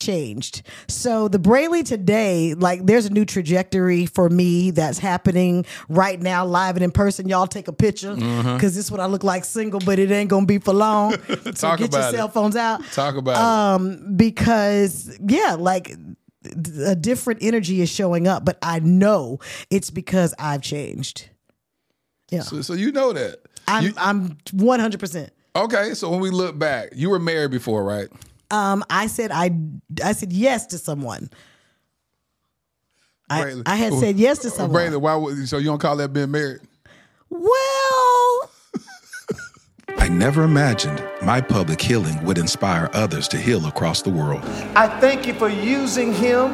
Changed. So the Brely today, like there's a new trajectory for me that's happening right now, live and in person. Y'all take a picture because this is what I look like single, but it ain't gonna be for long. so get your it. cell phones out. Talk about Um, because yeah, like a different energy is showing up, but I know it's because I've changed. Yeah. So, so you know that. I'm You- I'm 100. percent okay, so when we look back, you were married before, right? Um, I said I I said yes to someone. I, Braylon. I had said yes to someone. Braylon, why would, so you don't call that being married? Well, I never imagined my public healing would inspire others to heal across the world. I thank you for using him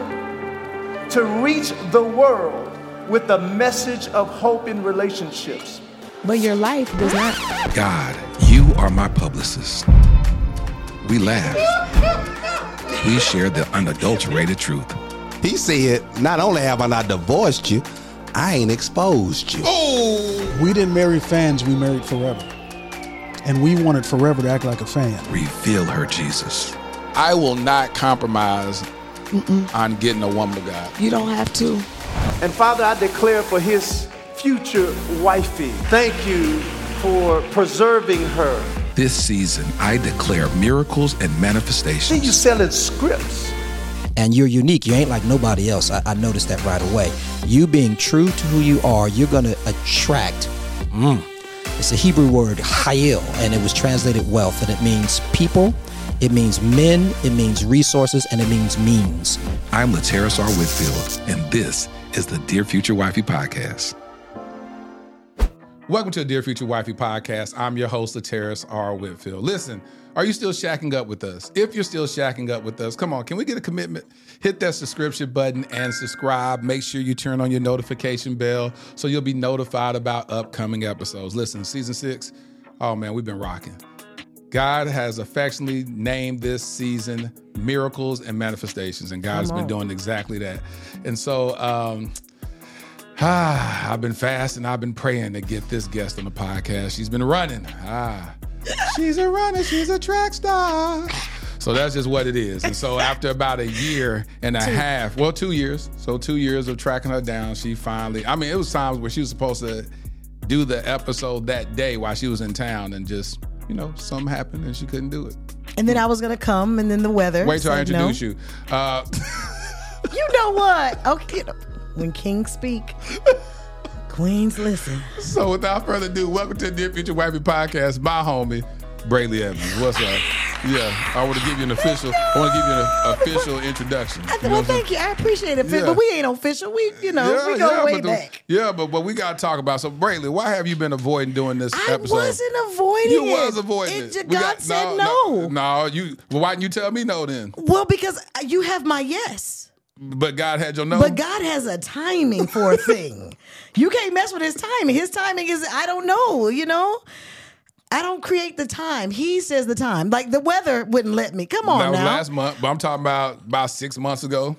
to reach the world with the message of hope in relationships. But your life does not. God, you are my publicist. We laughed. We shared the unadulterated truth. He said, Not only have I not divorced you, I ain't exposed you. Oh! We didn't marry fans, we married forever. And we wanted forever to act like a fan. Reveal her, Jesus. I will not compromise on getting a woman of God. You don't have to. And Father, I declare for his future wifey, thank you for preserving her. This season, I declare miracles and manifestations. See, you manifestations. selling scripts. and you're unique. You ain't like nobody else. I, I noticed that right away. You being true to who you are, you're going to attract. Mm, it's a Hebrew word, hayil, and it was translated wealth, and it means people, it means men, it means resources, and it means means. I'm Lateris R. Whitfield, and this is the Dear Future Wifey podcast. Welcome to the Dear Future Wifey podcast. I'm your host, Lateris R. Whitfield. Listen, are you still shacking up with us? If you're still shacking up with us, come on, can we get a commitment? Hit that subscription button and subscribe. Make sure you turn on your notification bell so you'll be notified about upcoming episodes. Listen, season six, oh man, we've been rocking. God has affectionately named this season Miracles and Manifestations, and God has been doing exactly that. And so, um, Ah, I've been fasting. I've been praying to get this guest on the podcast. She's been running. Ah, she's a runner. She's a track star. So that's just what it is. And so after about a year and a half, well, two years. So two years of tracking her down, she finally. I mean, it was times where she was supposed to do the episode that day while she was in town, and just you know, something happened and she couldn't do it. and then I was gonna come, and then the weather. Wait till I said no. introduce you. Uh, You know what? Okay, when kings speak, queens listen. So without further ado, welcome to the Dear Future Wifey Podcast. My homie, Brely Evans. What's up? Yeah, I want to give you an official. I want to give you an official introduction. I, You know well, what I'm saying? thank you. I appreciate it, Yeah. but we ain't official. We, you know, we go way but the- back. yeah, but what we got to talk about. So, Brely, why have you been avoiding doing this I episode? I wasn't avoiding You it. was avoiding It it. God got- said no, no. No, you. Well, why didn't you tell me no then? Well, because you have my yes. But God had your no. But God has a timing for a thing. you can't mess with his timing. His timing is I don't know, you know? I don't create the time. He says the time. Like the weather wouldn't let me. Come on that was now. last month, but I'm talking about about six months ago.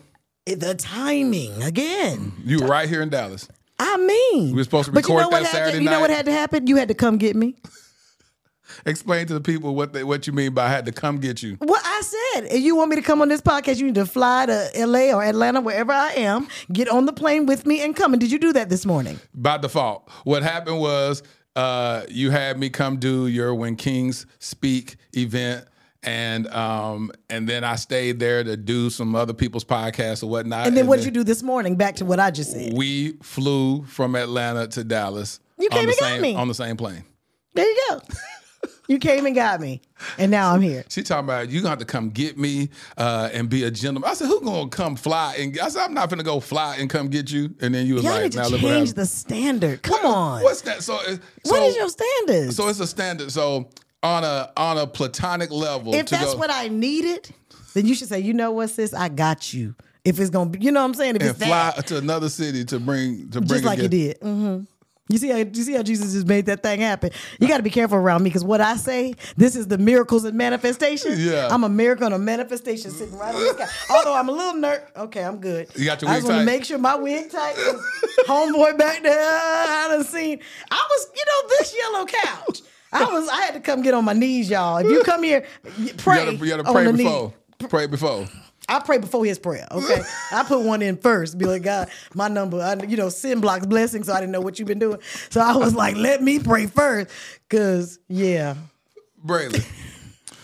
Eh, the timing again. Mm-hmm. You were right here in Dallas. I mean, We were supposed to but you record know what that to- Saturday You know what had to happen? You had to come get me. Explain to the people what they, what you mean by I had to come get you. What I said, if you want me to come on this podcast, you need to fly to LA or Atlanta, wherever I am, get on the plane with me and come. And did you do that this morning? by default. What happened was uh, you had me come do your When Kings Speak event, and um, and then I stayed there to do some other people's podcasts or whatnot. And then what did you do this morning? Back to what I just said. We flew from Atlanta to Dallas. You came and got me. on the same plane. There you go. you came and got me, and now I'm here. She talking about you gonna have to come get me uh, and be a gentleman. I said, who gonna come fly? And I said, I'm not gonna go fly and come get you. And then you was Y'all like, need to now look what change happened. the standard. Come on. What's that? So, uh, so what is your standard? So it's a standard. So on a on a platonic level, if to that's go, what I needed, then you should say, you know what, sis, I got you. If it's gonna be, you know what I'm saying? If and it's fly that, to another city to bring to bring just like you did. hmm You see how you see how Jesus just made that thing happen. You got to be careful around me because what I say, this is the miracles and manifestation. Yeah. I'm a miracle and a manifestation sitting right on the sky. Although I'm a little nerd. Okay, I'm good. You got your I wig just want to make sure my wig tight. Homeboy back there, I done seen. I was, you know, this yellow couch. I was, I had to come get on my knees, y'all. If you come here, pray. You gotta, you gotta on pray the knee. before. Pray before. I pray before his prayer. Okay, I put one in first. Be like, God, my number. I, you know, sin blocks blessings. So I didn't know what you've been doing. So I was like, let me pray first, cause yeah. Braylon.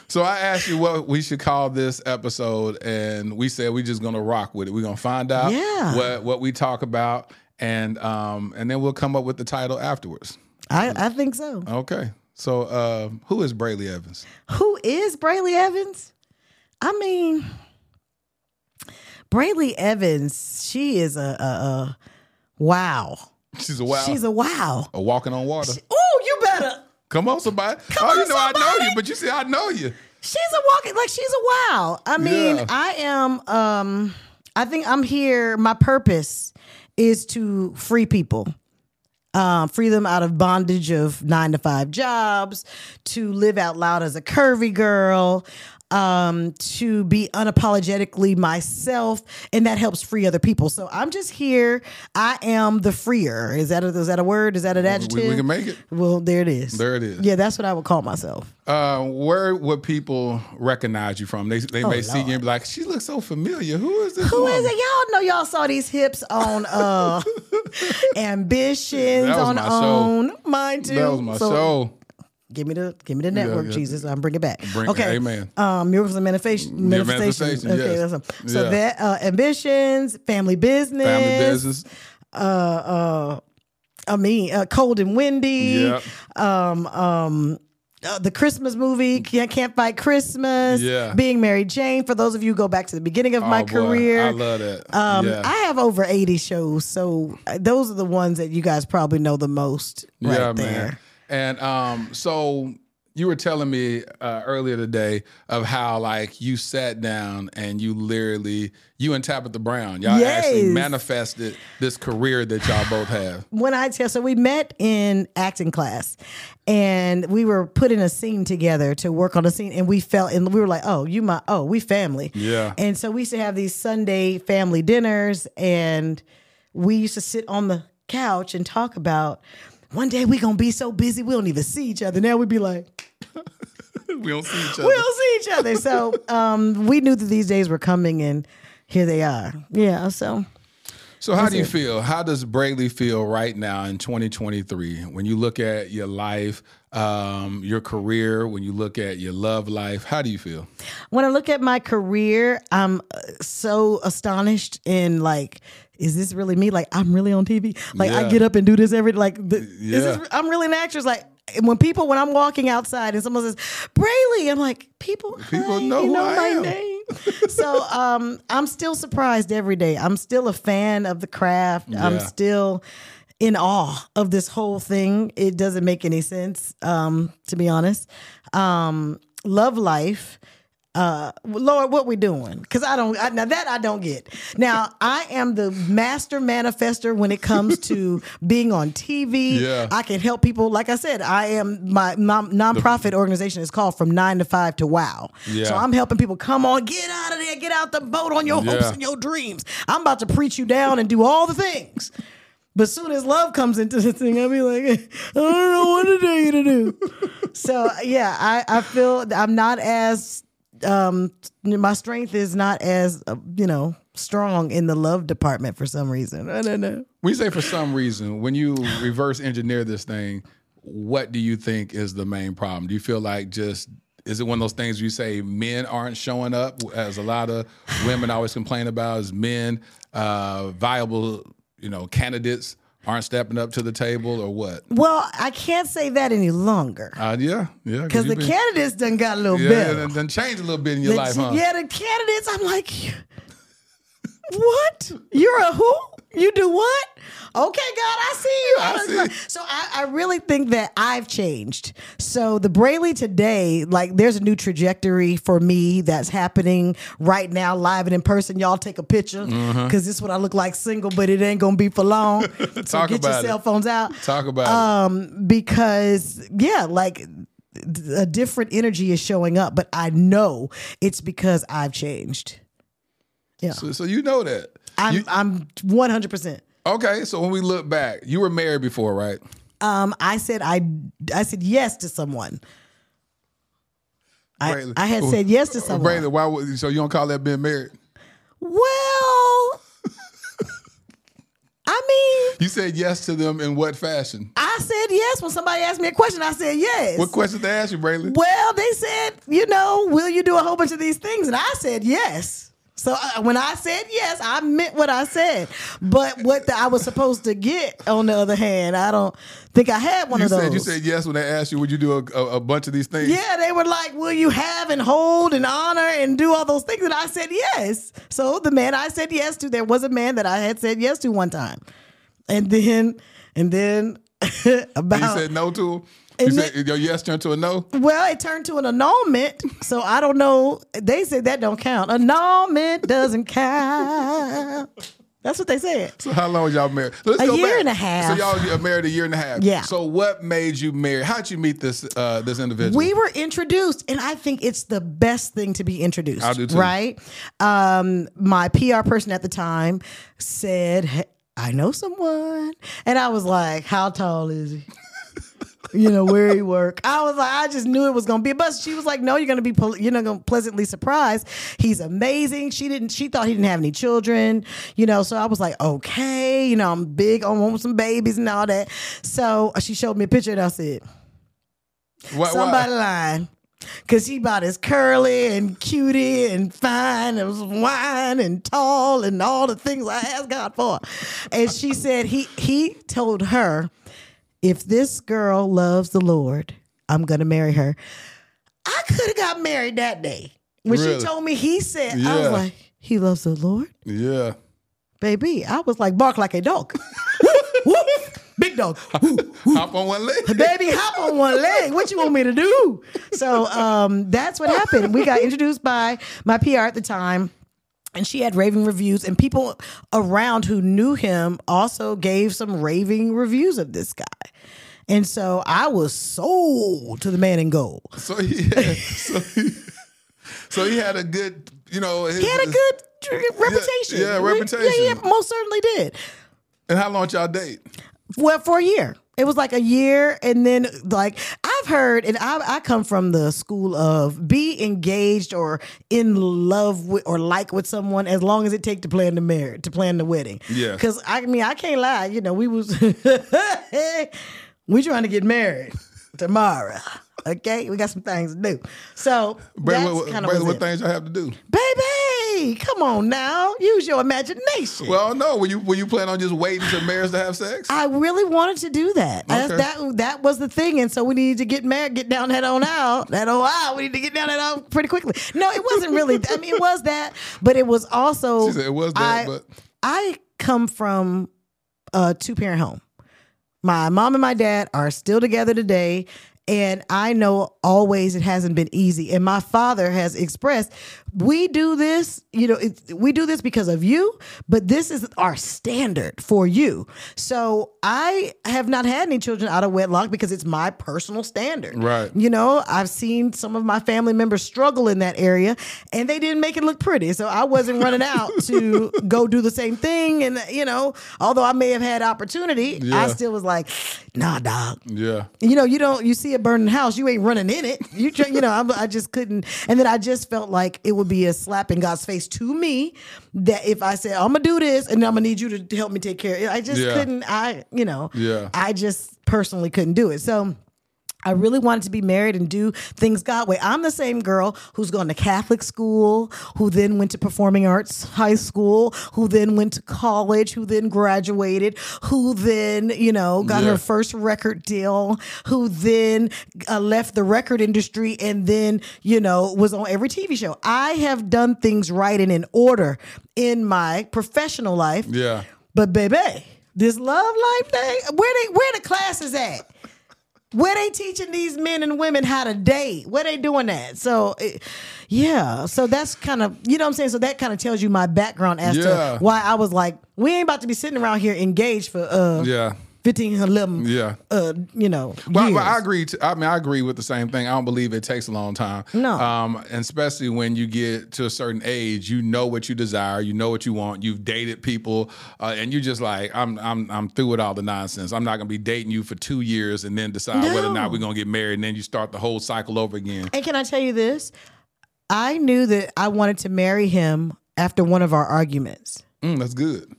So I asked you what we should call this episode, and we said we're just gonna rock with it. We're gonna find out Yeah. what what we talk about, and um and then we'll come up with the title afterwards. I I think so. Okay. So uh, who is Brely Evans? Who is Brely Evans? I mean, Brely Evans. She is a, a, a wow. She's a wow. She's a wow. a walking on water. Oh, you better. Come on, somebody. Come oh, you on, know I know you, but you see I know you. She's a walking like she's a wow. I mean, Yeah. I am um I think I'm here my purpose is to free people. Um, free them out of bondage of nine to five jobs, to live out loud as a curvy girl, um, to be unapologetically myself, and that helps free other people. So I'm just here. I am the freer. Is that a, is that a word? Is that an adjective? we can make it. Well, there it is. There it is. Yeah, that's what I would call myself. Uh, where would people recognize you from? They they Oh, may see you and be like, "She looks so familiar. Who is this?" Who is woman?" it? Y'all know y'all saw these hips on uh ambitions on my show. own. Mine too. That was my So, show. Give me the give me the network, yeah. Jesus. I'm bring it back. Bring- okay. amen. Um, miracles and manifestation. Yeah, Manifestations. manifestation, Okay. yes. So Yeah. that uh, ambitions, family business, Family business. Uh, uh, I mean, uh, cold and windy. Yep. Um, um. Uh, the Christmas movie, Can't, Can't Fight Christmas, Yeah. Being Mary Jane. For those of you who go back to the beginning of my Oh, boy. career, I love that. um, yeah. I have over 80 shows, so uh, those are the ones that you guys probably know the most right yeah, there. man. And um, so you were telling me uh, earlier today of how like you sat down and you literally you and Tabitha Brown, y'all actually manifested this career that y'all both have. When I tell, so we met in acting class, and we were putting a scene together to work on a scene, and we felt, and we were like, "Oh, you my, oh, we family." Yeah. And so we used to have these Sunday family dinners, and we used to sit on the couch and talk about. One day we gonna be so busy we don't even see each other. Now we'd be like, we don't see each other. we don't see each other. So um, we knew that these days were coming, and here they are. Yeah. So So how That's do you it. feel? How does Brely feel right now in 2023 when you look at your life, um, your career, when you look at your love life? How do you feel? when I look at my career, I'm uh, so astonished and like, is this really me? Like, I'm really on TV. Like, I get up and do this every like. The, is Yeah. this, I'm really an actress. Like, when people when I'm walking outside and someone says Brely, I'm like, people, People know you who know I my am." name. so um, I'm still surprised every day. I'm still a fan of the craft. I'm still in awe of this whole thing. It doesn't make any sense, um, to be honest. Um, love life. Uh, Lord, what we doing? Because I don't. I, now that I don't get. Now I am the master manifester when it comes to being on TV. Yeah. I can help people. Like I said, I am my non nonprofit organization is called From Nine to Five to Wow. Yeah. So I'm helping people come on, get out of there, get out the boat on your hopes and your dreams. I'm about to preach you down and do all the things. But soon as love comes into the thing, I'll be like, I don't know what to tell you to do. so yeah, I, I feel I'm not as um my strength is not as uh, you know strong in the love department for some reason. I don't know. You say for some reason, when you reverse engineer this thing, what do you think is the main problem? Do you feel like just is it one of those things you say men aren't showing up as a lot of women always complain about is men uh, viable you know candidates aren't stepping up to the table or what? Well, I can't say that any longer. Uh, yeah, yeah. Because the been, candidates done got a little yeah, better. Yeah, done changed a little bit in your the, life, huh? Yeah, the candidates, I'm like, what? You're a who? You do what? Okay, God, I see you. I see. So I, I, really think that I've changed. So the Brely today, like there's a new trajectory for me that's happening right now, live and in person. Y'all take a picture because mm-hmm. this is what I look like single, but it ain't gonna be for long. so get your cell phones out. Talk about um, it. Because yeah, like a different energy is showing up, but I know it's because I've changed. Yeah. So, so you know that. I'm you, I'm 100. percent Okay, so when we look back, you were married before, right? Um, I said I I said yes to someone. I, I had said yes to someone. Braylon, why would, so you don't call that being married? Well, I mean, you said yes to them in what fashion? I said yes when somebody asked me a question. I said yes. What question they asked you, Braylon? Well, they said, you know, will you do a whole bunch of these things? And I said yes. So uh, when I said yes, I meant what I said. But what the, I was supposed to get, on the other hand, I don't think I had one you of those. Said, you said yes when they asked you, would you do a, a, a, bunch of these things? Yeah, they were like, will you have and hold and honor and do all those things? And I said yes. So the man I said yes to, there was a man that I had said yes to one time. And then, and then about. You said no to him? You said your yes turned to a no? Well, it turned to an annulment. So I don't know. They said that don't count. Annulment doesn't count. That's what they said. So how long was y'all married? Let's a year back. and a half. So y'all married a year and a half. Yeah. So what made you marry? How'd you meet this uh, this individual? We were introduced, and I think it's the best thing to be introduced. I do too. Right? Um, my PR person at the time said, hey, "I know someone," and I was like, "How tall is he?" You know, where he work. I was like, I just knew it was gonna be a bust. She was like, no, you're gonna be, you're not gonna pleasantly surprised. He's amazing. She didn't, she thought he didn't have any children, you know. So I was like, okay, you know, I'm big on wanting some babies and all that. So uh, she showed me a picture and I said, what, somebody what? lying. Cause he about as curly and cutie and fine and wine and tall and all the things I asked God for. And she said he he told her if this girl loves the Lord, I'm going to marry her. I could have got married that day. When really? she told me, he said, yeah. I was like, he loves the Lord? Yeah. Baby, I was like, bark like a dog. Big dog. hop on one leg. Baby, hop on one leg. What you want me to do? So um, that's what happened. We got introduced by my PR at the time and she had raving reviews and people around who knew him also gave some raving reviews of this guy. And so i was sold to the man in gold. So he had, so he, so he had a good you know his, he had a good reputation yeah, yeah reputation. yeah, he most certainly did. And how long y'all date? Well for a year it was like a year, and then like I've heard, and I, I come from the school of be engaged or in love with or like with someone as long as it take to plan the marriage, to plan the wedding. Yeah, because I mean I can't lie, you know we was we trying to get married tomorrow. Okay, we got some things to do. So that's what, kind of what things I have to do, baby. Come on now, use your imagination. Well, no. Were you were you planning on just waiting to marriage to have sex? I really wanted to do that. Okay. That that was the thing, and so we needed to get married, get down that on out, that on out. We need to get down that out pretty quickly. No, it wasn't really. I mean, it was that, but it was also. She said it was that, I, but I come from a two parent home. My mom and my dad are still together today. And I know always it hasn't been easy. And my father has expressed, we do this, you know, it, we do this because of you, but this is our standard for you. So I have not had any children out of wedlock because it's my personal standard. Right. You know, I've seen some of my family members struggle in that area and they didn't make it look pretty. So I wasn't running out to go do the same thing. And, you know, although I may have had opportunity, yeah. I still was like, nah, dog. Yeah. You know, you don't, you see a burning house, you ain't running in it. You, you know, I, I just couldn't. And then I just felt like it would be a slap in God's face to me that if I said, I'm gonna do this and I'm gonna need you to help me take care of it, I just yeah. couldn't, I, you know, yeah. I just personally couldn't do it. So I really wanted to be married and do things God way. I'm the same girl who's gone to Catholic school, who then went to performing arts high school, who then went to college, who then graduated, who then, you know, got Yeah. her first record deal, who then uh, left the record industry and then, you know, was on every TV show. I have done things right and in order in my professional life. Yeah. But baby, this love life thing, where they where the classes at? Where they teaching these men and women how to date? Where they doing that? So, it- yeah. So that's kind of you know what I'm saying. So that kind of tells you my background as Yeah. to why I was like, we ain't about to be sitting around here engaged for uh Yeah. 15, 11, Yeah. uh, you know, Well, but I agree. To, I mean, I agree with the same thing. I don't believe it takes a long time. No. Um, and especially when you get to a certain age, you know what you desire, you know what you want. You've dated people, uh, and you're just like, I'm, I'm, I'm through with all the nonsense. I'm not gonna be dating you for two years and then decide whether or not we're gonna get married, and then you start the whole cycle over again. And can I tell you this? I knew that I wanted to marry him after one of our arguments. Mm, that's good.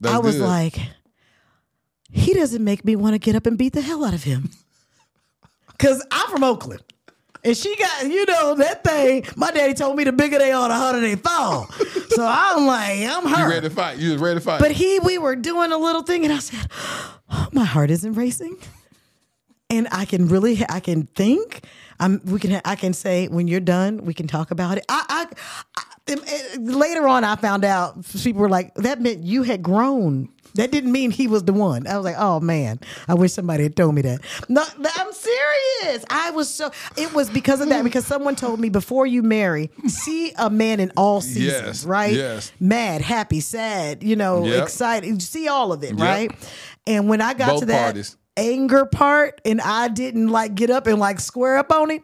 That's I was good. like, he doesn't make me want to get up and beat the hell out of him. Cause I'm from Oakland. And she got, you know, that thing. My daddy told me the bigger they are, the harder they fall. so I'm like, I'm hurt. you ready to fight? You was ready to fight? But he, we were doing a little thing, and I said, oh, my heart isn't racing, and I can really, I can think. I'm, we can, I can say when you're done, we can talk about it. I, I, I it- it- later on, I found out people were like, that meant you had grown. That didn't mean he was the one. I was like, oh man, I wish somebody had told me that. No, I'm serious. I was so. It was because of that. Because someone told me before you marry, see a man in all seasons, Yes, right? yes. Mad, happy, sad, you know, Yep. excited. See all of it, Yep. right? And when I got Both to that parties. anger part and I didn't like get up and like square up on it,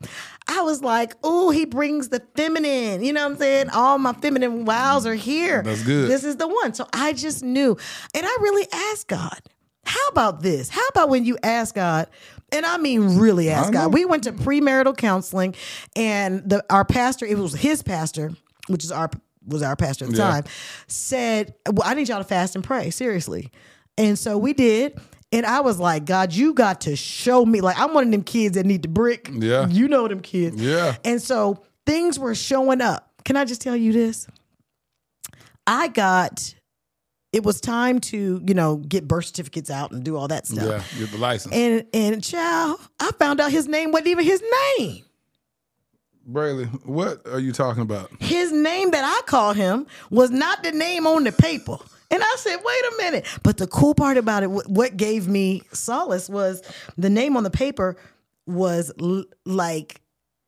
I was like, oh, he brings the feminine. You know what I'm saying? All my feminine wows are here. That's good. This is the one. So I just knew. And I really asked God, how about this? How about when you ask God, and I mean really ask God. We went to premarital counseling and the our pastor, it was his pastor, which is our was our pastor at the Yeah. time, said, well, I need y'all to fast and pray, seriously. And so we did. And I was like, God, you got to show me. Like, I'm one of them kids that need the brick. Yeah. You know them kids. Yeah. And so things were showing up. Can I just tell you this? I got, it was time to, you know, get birth certificates out and do all that stuff. yeah, get the license. And, and child, I found out his name wasn't even his name. Brely, what are you talking about? his name that I call him was not the name on the paper. And I said, wait a minute. But the cool part about it, what gave me solace was the name on the paper was l- like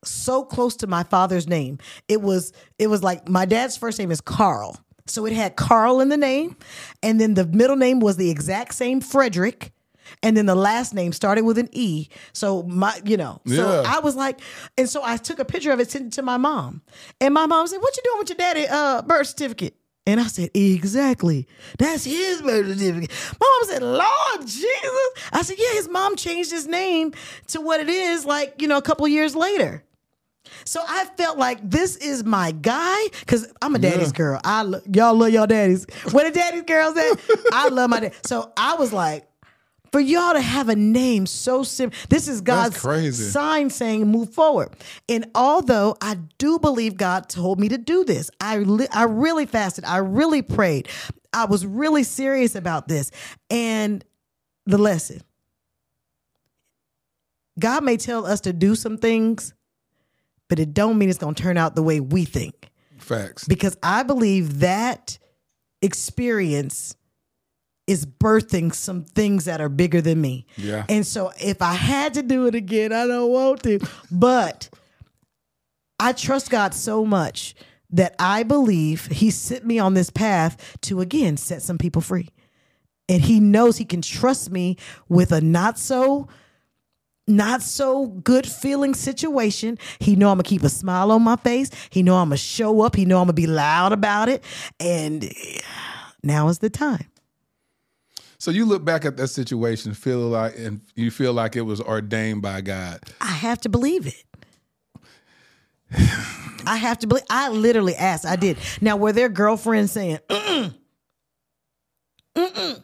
so close to my father's name. It was it was like my dad's first name is Carl. So it had Carl in the name, and then the middle name was the exact same Frederick. And then the last name started with an E. So my, you know, so Yeah. I was like, and so I took a picture of it, sent it to my mom. And my mom said, What you doing with your daddy uh birth certificate? And I said, Exactly. That's his birth certificate. My mom said, Lord Jesus. I said, Yeah, his mom changed his name to what it is, like, you know, a couple years later. So I felt like this is my guy because I'm a daddy's Yeah. girl. I lo- y'all love y'all daddies. Where the daddy's girls at? I love my dad. So I was like, for y'all to have a name so simple, this is God's crazy. sign saying move forward. And although I do believe God told me to do this, I li- I really fasted. I really prayed. I was really serious about this. And the lesson. God may tell us to do some things, but it don't mean it's going to turn out the way we think. Facts. Because I believe that experience is birthing some things that are bigger than me. Yeah. And so if I had to do it again, I don't want to, but I trust God so much that I believe he sent me on this path to again set some people free. And he knows he can trust me with a not so not so good feeling situation. He know I'm gonna keep a smile on my face. He know I'm gonna show up. He know I'm gonna be loud about it. And now is the time. So you look back at that situation, feel like, and you feel like it was ordained by God. I have to believe it. I have to believe. I literally asked. I did. Now, were their girlfriends saying, Mm-mm. Mm-mm.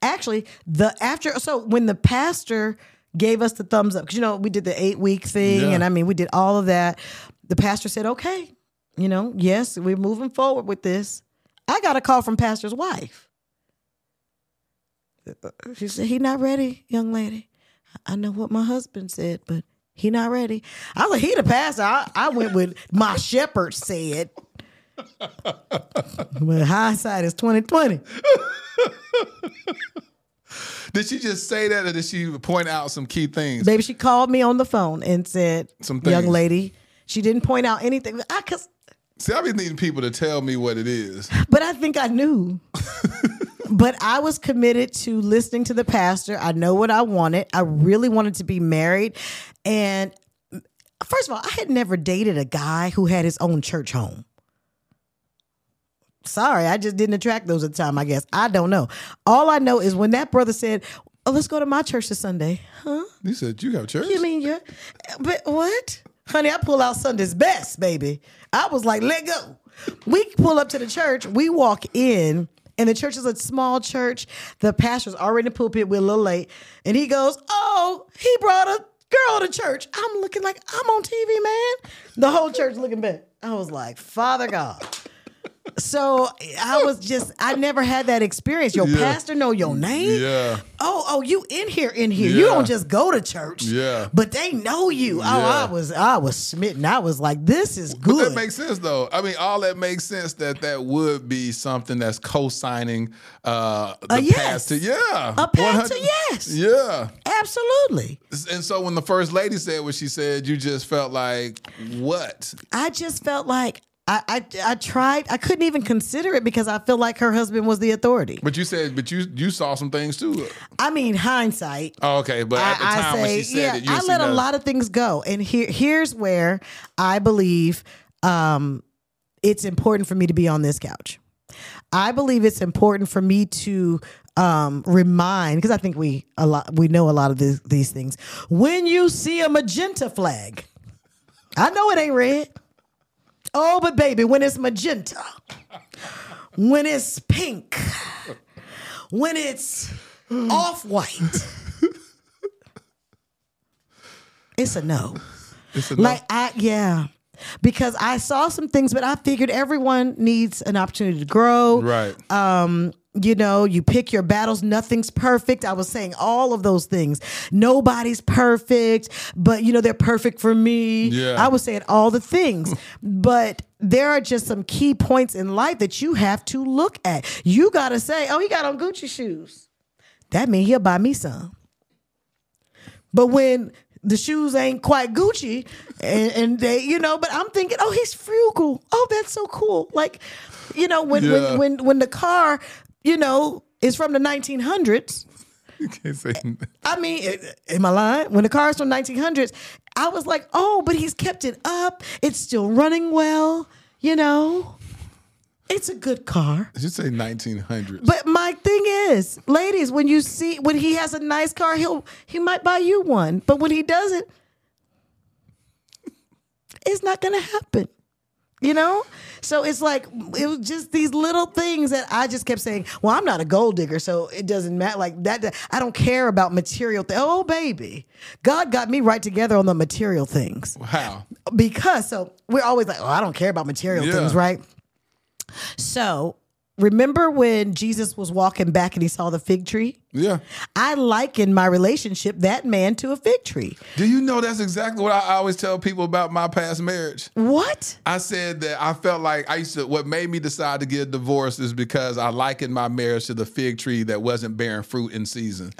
actually, the after, so when the pastor gave us the thumbs up because you know we did the eight week thing, Yeah. and I mean we did all of that. The pastor said, "Okay, you know, yes, we're moving forward with this." I got a call from pastor's wife. She said, "He not ready, young lady." I know what my husband said, but he not ready. I was like, "He the pastor." I, I went with my shepherd said. but hindsight is twenty twenty. Did she just say that, or did she point out some key things? Baby, she called me on the phone and said, Some "Young lady." She didn't point out anything. I cause, See, I be needing people to tell me what it is. but I think I knew. but I was committed to listening to the pastor. I know what I wanted. I really wanted to be married, and first of all, I had never dated a guy who had his own church home. Sorry, I just didn't attract those at the time. I guess I don't know. All I know is when that brother said, "Oh, let's go to my church this Sunday," huh? You said you got church. You mean you? But what? Honey, I pull out Sunday's best, baby. I was like, let go. We pull up to the church, we walk in, and the church is a small church. The pastor's already in the pulpit, we're a little late. And he goes, Oh, he brought a girl to church. I'm looking like I'm on TV, man. The whole church looking back. I was like, Father God. So I was just, I never had that experience. Your Yeah. pastor know your name. Yeah. Oh, oh, you in here, in here. You don't just go to church. Yeah. But they know you. Oh, Yeah. I was I was smitten. I was like, this is But good. that makes sense, though. I mean, all that makes sense that that would be something that's co-signing uh, the A yes. path to yeah, A path to yes. yeah. Absolutely. And so when the first lady said what she said, you just felt like what? I just felt like I, I I tried. I couldn't even consider it because I feel like her husband was the authority. But you said, but you you saw some things too. I mean, hindsight. Oh, okay, but at the I, I time when say, she said yeah, it, you I let a lot of things go, and here here's where I believe um, it's important for me to be on this couch. I believe it's important for me to um, remind because I think we a lot we know a lot of these, these things. When you see a magenta flag, I know it ain't red. Oh, but baby, when it's magenta, when it's pink, when it's off white, it's a no. It's a no. Like I yeah. Because I saw some things, but I figured everyone needs an opportunity to grow. Right. Um, you know, you pick your battles. Nothing's perfect. I was saying all of those things. Nobody's perfect, but you know, they're perfect for me. Yeah. I was saying all the things. but there are just some key points in life that you have to look at. You gotta say, oh, he got on Gucci shoes. That means he'll buy me some. But when the shoes ain't quite Gucci, and, and they, you know, but I'm thinking, oh, he's frugal. Oh, that's so cool. Like, you know, when Yeah. when when when the car, you know, is from the 1900s. You can't say I mean, eh, am I lying? When the car is from 1900s, I was like, oh, but he's kept it up. It's still running well. You know, it's a good car. Did You say 1900s. But my is, ladies, when you see when he has a nice car, he'll he might buy you one. But when he doesn't, it's not gonna happen. You know? So it's like it was just these little things that I just kept saying, Well, I'm not a gold digger, so it doesn't matter. Like that I don't care about material things. Oh baby. God got me right together on the material things. How? Because so we're always like, Oh, I don't care about material Yeah. things, right? So remember when Jesus was walking back and he saw the fig tree? Yeah. I liken my relationship, that man, to a fig tree. Do you know that's exactly what I always tell people about my past marriage? What? I said that I felt like I used to. What made me decide to get a divorce is because I likened my marriage to the fig tree that wasn't bearing fruit in season,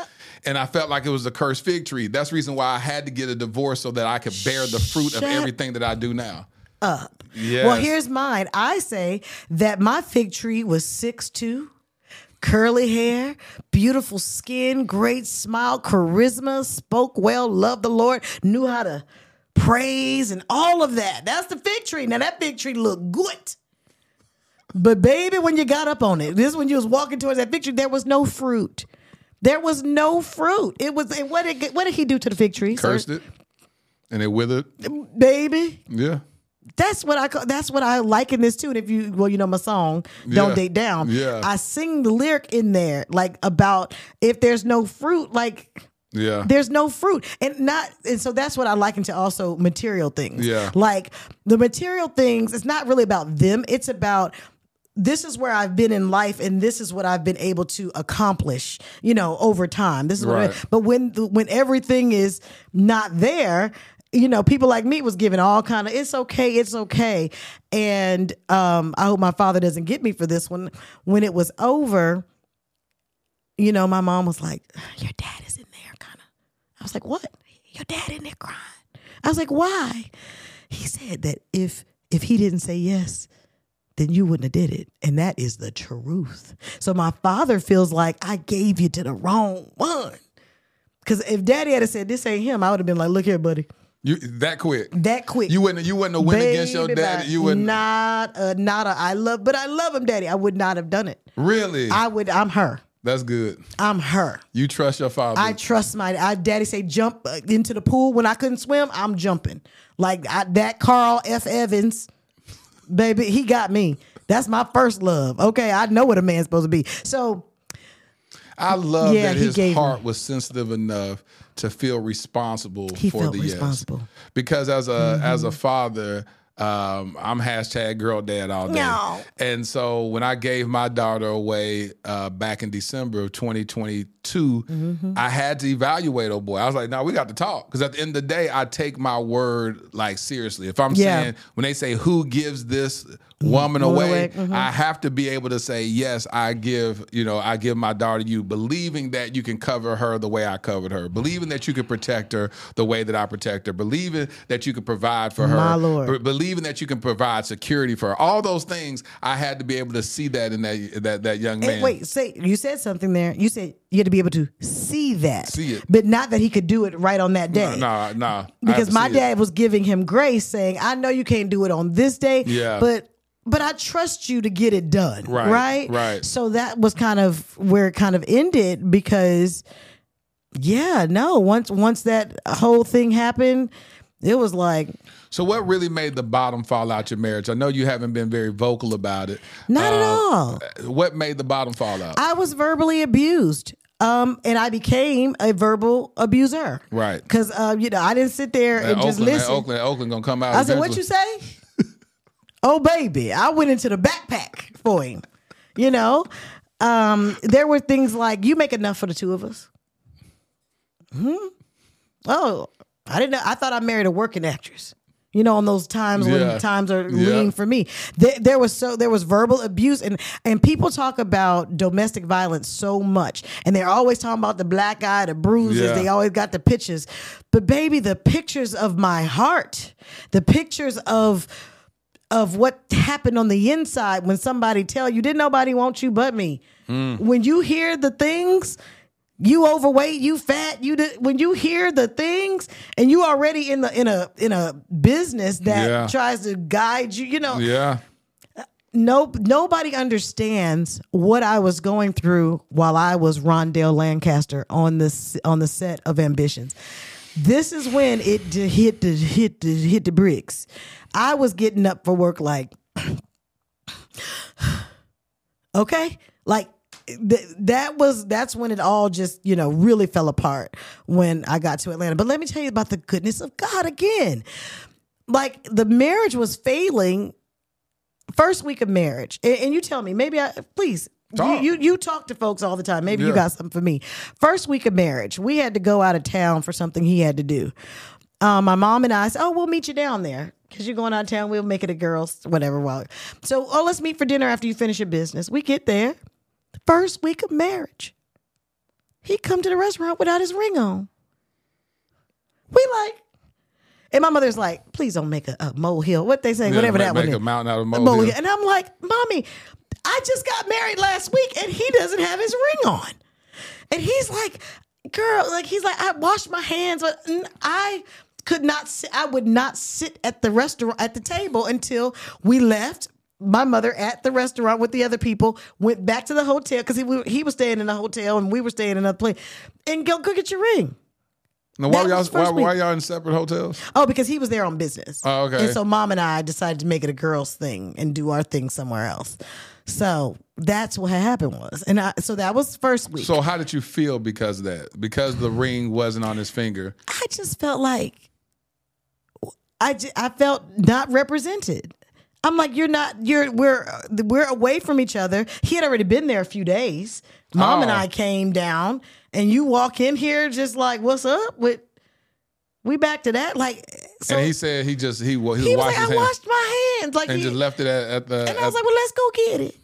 and I felt like it was a cursed fig tree. That's the reason why I had to get a divorce so that I could bear the fruit of everything that I do now. Up. Yes. Well, here's mine. I say that my fig tree was six two, curly hair, beautiful skin, great smile, charisma, spoke well, loved the Lord, knew how to praise and all of that. That's the fig tree. Now that fig tree looked good. But baby, when you got up on it, this when you was walking towards that fig tree, there was no fruit. There was no fruit. It was. And what did what did he do to the fig tree? sir? Cursed it, and it withered. baby. Yeah. That's what I. That's what I liken this to. And if you, well, you know my song, "Don't Yeah. Date Down." Yeah. I sing the lyric in there, like about if there's no fruit, like Yeah. There's no fruit. And not and so that's what I liken to also material things. Yeah. Like the material things, it's not really about them. It's about this is where I've been in life and this is what I've been able to accomplish, you know, over time. This is what I, but when when everything is not there, you know, people like me was giving all kind of it's okay, it's okay. And um I hope my father doesn't get me for this one. When it was over, you know, my mom was like, Your dad is in there, kind of. I was like, What? Your dad in there crying. I was like, Why? He said that if if he didn't say yes, then you wouldn't have did it. And that is the truth. So my father feels like I gave you to the wrong one. Cause if daddy had said this ain't him, I would have been like, look here, buddy. You that quick. That quick. You wouldn't you wouldn't have win against your daddy. You wouldn't not a not a I love but I love him, daddy. I would not have done it. really. I would I'm her. That's good. I'm her. You trust your father. I trust my I, daddy. Say jump uh, into the pool when I couldn't swim. I'm jumping like I, that. Carl F. Evans, baby, he got me. That's my first love. Okay, I know what a man's supposed to be. So I love Yeah, that his heart was sensitive enough to feel responsible He for felt the responsible. Mm-hmm. yes. Because as a as a father, um, I'm hashtag girl dad all day. No. And so when I gave my daughter away uh, back in December of 2022, Mm-hmm. I had to evaluate oh boy. I was like, no, we got to talk. Because at the end of the day, I take my word like seriously. If I'm Yeah. saying when they say who gives this woman Woman away, mhm. I have to be able to say, yes, I give, you know, I give my daughter to you, believing that you can cover her the way I covered her, believing that you can protect her the way that I protect her, believing that you can provide for her, My Lord. be- believing that you can provide security for her. All those things, I had to be able to see that in that that, that young man. wait, say you said something there. You said you had to be able to see that, See it. but not that he could do it right on that day. Nah, nah. I have because my see it. dad was giving him grace, saying, "I know you can't do it on this day, Yeah. but." But I trust you to get it done. Right, Right. right. So that was kind of where it kind of ended because yeah, no, once once that whole thing happened, it was like So, what really made the bottom fall out your marriage? I know you haven't been very vocal about it. not at Uh, all. What made the bottom fall out? I was verbally abused. Um, and I became a verbal abuser. Right. Because uh, you know, I didn't sit there and just Oakland, listen. Oakland, Oakland gonna come out. I said, "What you say?" Oh, baby, I went into the backpack for him. You know, um, there were things like, "You make enough for the two of us." Hmm. Oh, I didn't know. I thought I married a working actress. You know, on those times Yeah. when times are Yeah. lean for me, there, there was so there was verbal abuse, and and people talk about domestic violence so much, and they're always talking about the black eye, the bruises. Yeah. They always got the pictures, but baby, the pictures of my heart, the pictures of of what happened on the inside when somebody tell you didn't nobody want you but me. Hmm. When you hear the things, you overweight, you fat, you did, when you hear the things and you already in the in a in a business that Yeah. tries to guide you, you know, Yeah. no nobody understands what I was going through while I was Rondell Lancaster on this on the set of Ambitions. This is when it hit the hit the hit the bricks. I was getting up for work like okay? Like th- that was that's when it all just, you know, really fell apart when I got to Atlanta. But let me tell you about the goodness of God again. Like the marriage was failing first week of marriage, and you tell me, maybe I please. You, Talk. you you talk to folks all the time. Maybe you got something for me. First week of marriage, we had to go out of town for something he had to do. Um, my mom and I said, "Oh, we'll meet you down there because you're going out of town. We'll make it a girls, whatever." Well, so oh, let's meet for dinner after you finish your business. We get there, first week of marriage. He come to the restaurant without his ring on. We like, and my mother's like, "Please don't make a, a molehill." What they say, Yeah, whatever make, that one make is. a mountain out of molehill. molehill. And I'm like, Mommy, I just got married last week and he doesn't have his ring on. And he's like, Girl, like, he's like, I washed my hands, but I could not sit, I would not sit at the restaurant, at the table until we left. My mother at the restaurant with the other people went back to the hotel because he, he was staying in the hotel and we were staying in another place and go, go get your ring. Now, why y'all why, why y'all in separate hotels? Oh, because he was there on business. Oh, okay. And so mom and I decided to make it a girls thing and do our thing somewhere else. So that's what happened was, and I, so that was first week. So how did you feel because of that? Because the ring wasn't on his finger. I just felt like I, j- I felt not represented. I'm like, you're not. You're we're we're away from each other. He had already been there a few days. Mom and Oh. I came down, and you walk in here just like, what's up? With we back to that? Like, so and he said he just he he, he was washed like, his I hands washed my hands, like and he, just left it at, at the. and I was like, well, let's go get it.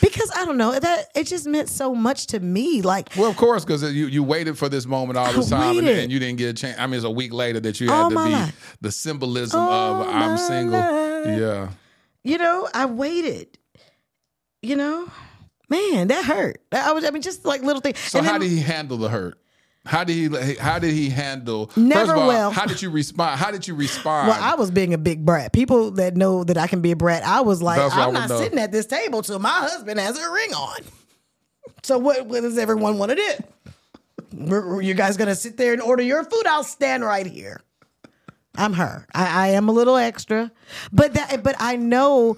Because I don't know that it just meant so much to me. Like, well, of course, because you you waited for this moment all I this time, and, and you didn't get a chance. I mean, it's a week later that you All had to my be life. the symbolism All of I'm single. life. Yeah. you know, I waited. You know, man, that hurt. I was, I mean, just like little things. So And how then- did he handle the hurt? How did he how did he handle? first Never of all, well. How did you respond? How did you respond? Well, I was being a big brat. People that know that I can be a brat, I was like, That's I'm not sitting at this table till my husband has a ring on. So what, what does everyone want to do? You guys gonna sit there and order your food? I'll stand right here. I'm her. I, I am a little extra, but that but I know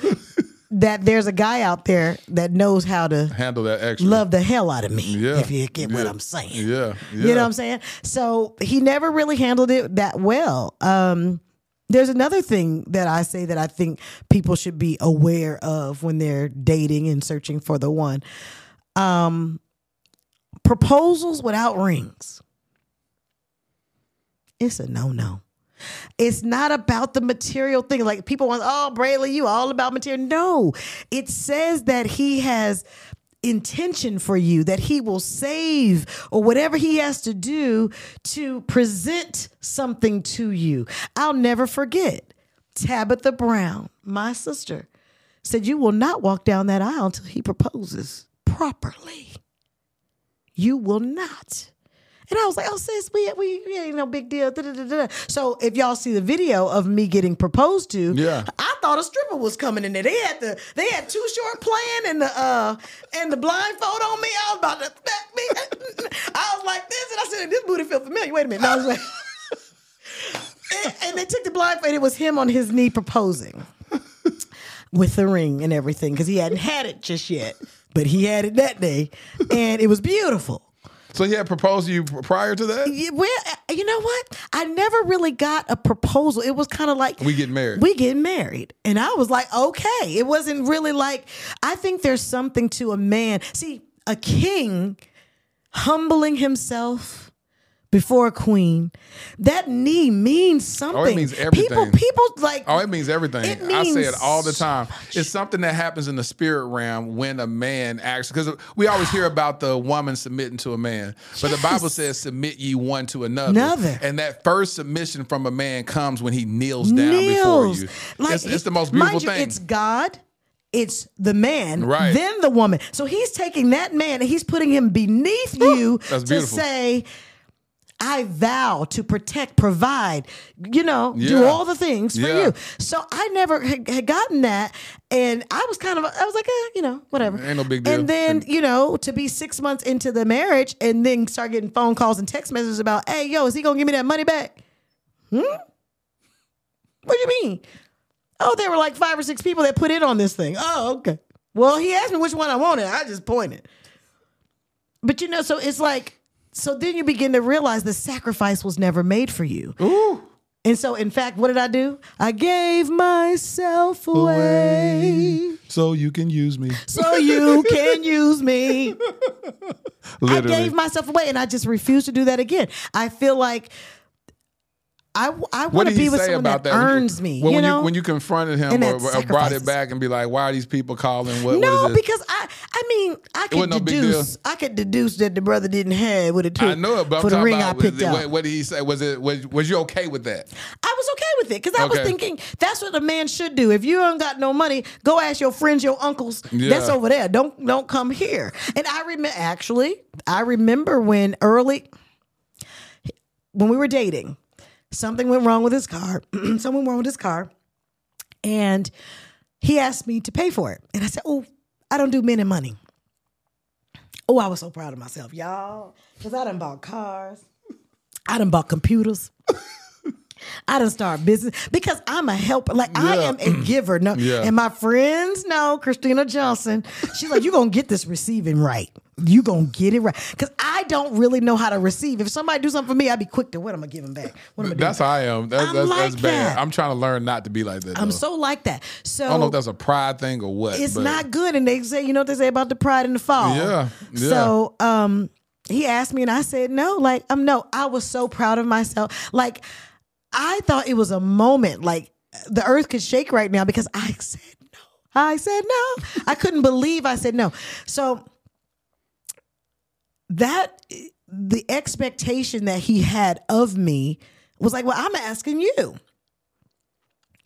that there's a guy out there that knows how to handle that extra. love the hell out of me. Yeah. If you get what I'm saying. Yeah. You know what I'm saying? So he never really handled it that well. Um, there's another thing that I say that I think people should be aware of when they're dating and searching for the one. Um, proposals without rings. It's a no no. It's not about the material thing. Like people want, oh, Brely, you all about material. No, it says that he has intention for you, that he will save or whatever he has to do to present something to you. I'll never forget Tabitha Brown, my sister, said, You will not walk down that aisle until he proposes properly. You will not. And I was like, oh, sis, we, we, we ain't no big deal. Da, da, da. So if y'all see the video of me getting proposed to, Yeah. I thought a stripper was coming in there. They had the they had Too Short playing and the uh and the blindfold on me. I was about to smack me. I was like this, and I said, this booty feel familiar. Wait a minute. And I was like, and, and they took the blindfold. It was him on his knee proposing with the ring and everything because he hadn't had it just yet, but he had it that day, and it was beautiful. So he had proposed to you prior to that? Yeah, Well, uh, you know what? I never really got a proposal. It was kind of like We get married. we get married, and I was like, okay. It wasn't really like. I think there's something to a man. See, a king humbling himself before a queen. That knee means something. Oh, it means everything. People, people like. Oh, it means everything. It I say it all the time. It's something that happens in the spirit realm when a man actually, because we always hear about the woman submitting to a man, but the Bible says, "Submit ye one to another." Another. And that first submission from a man comes when he kneels down before you. Like, it's, it's the most beautiful you, thing. It's God. It's the man, Right. then the woman. So he's taking that man and he's putting him beneath you That's to beautiful. say, I vow to protect, provide, you know, do all the things for Yeah. you. So I never had, had gotten that. And I was kind of, I was like, eh, you know, whatever. Ain't no big deal. And then, you know, to be six months into the marriage and then start getting phone calls and text messages about, hey, yo, is he going to give me that money back? Hmm? What do you mean? Oh, there were like five or six people that put in on this thing. Oh, okay. Well, he asked me which one I wanted. I just pointed. But you know, so it's like, so then you begin to realize the sacrifice was never made for you. Ooh. And so, in fact, what did I do? I gave myself away So you can use me. so you can use me. Literally. I gave myself away and I just refuse to do that again. I feel like I, I want to be with someone about that, that? Earns me. Well, you when know? you when you confronted him or, or brought it back and be like, "Why are these people calling? What, no, what is this?" because I, I mean, I could no deduce, I could deduce that the brother didn't have what it took I know it, but I'm for the talking ring about I picked out. what, what did he say? Was it was was you okay with that? I was okay with it because I was thinking that's what a man should do. If you don't got no money, go ask your friends, your uncles. Yeah. That's over there. Don't don't come here. And I remember actually, I remember when early when we were dating, something went wrong with his car. something went wrong with his car, and he asked me to pay for it, and I said, "Oh, I don't do men and money." Oh, I was so proud of myself, y'all, because I done bought cars, I done bought computers. I done start business because I'm a helper. Like I am a giver. No, Yeah. and my friends know Christina Johnson. She's like, you're gonna get this receiving right. You gonna get it right because I don't really know how to receive. If somebody do something for me, I'd be quick to what I'm gonna give them back. What am I That's how I am. That's, I'm that's, like that's bad. that. I'm trying to learn not to be like that. I'm though. so like that. So I don't know if that's a pride thing or what. it's but not good. And they say, you know what they say about the pride in the fall. Yeah, yeah. So um he asked me and I said no. Like I'm no, I was so proud of myself. Like I thought it was a moment, like the earth could shake right now because I said no. I said no. I couldn't believe I said no. So that the expectation that he had of me was like, well, I'm asking you.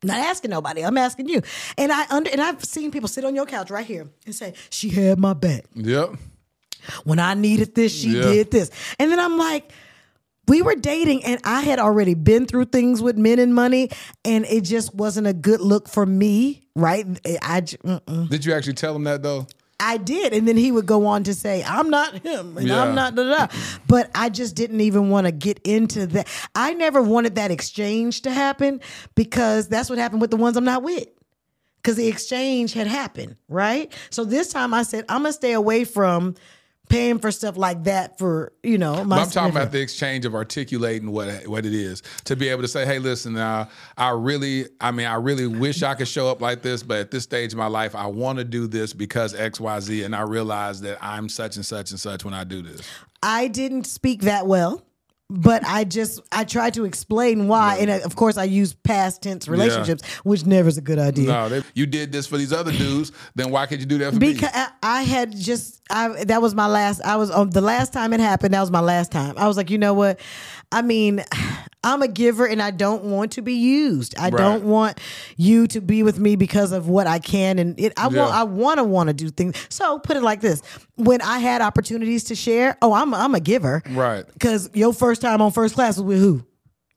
Not asking nobody. I'm asking you. And I under and I've seen people sit on your couch right here and say, She had my back. Yep. When I needed this, she Yeah. did this. And then I'm like, we were dating and I had already been through things with men and money and it just wasn't a good look for me, right? I mm-mm. Did you actually tell him that though? I did. And then he would go on to say, I'm not him and Yeah. I'm not da da. da." But I just didn't even want to get into that. I never wanted that exchange to happen because that's what happened with the ones I'm not with. Because the exchange had happened, right? So this time I said, I'm going to stay away from paying for stuff like that for, you know, my But I'm talking about the exchange of articulating what what it is to be able to say, "Hey, listen, now I really, I mean, I really wish I could show up like this, but at this stage of my life, I want to do this because X, Y, Z, and I realize that I'm such and such and such when I do this." I didn't speak that well, but I just I try to explain why, and uh, of course I use past tense relationships, which never is a good idea. No, they, you did this for these other dudes, then why could you do that for Because me? I, I had just I that was my last I was on the last time it happened that was my last time I was like you know what I mean I'm a giver and I don't want to be used. I Right. don't want you to be with me because of what I can and it I Yeah. want I want to want to do things. So put it like this. When I had opportunities to share oh I'm I'm a giver. Right. because your first time on first class was with who?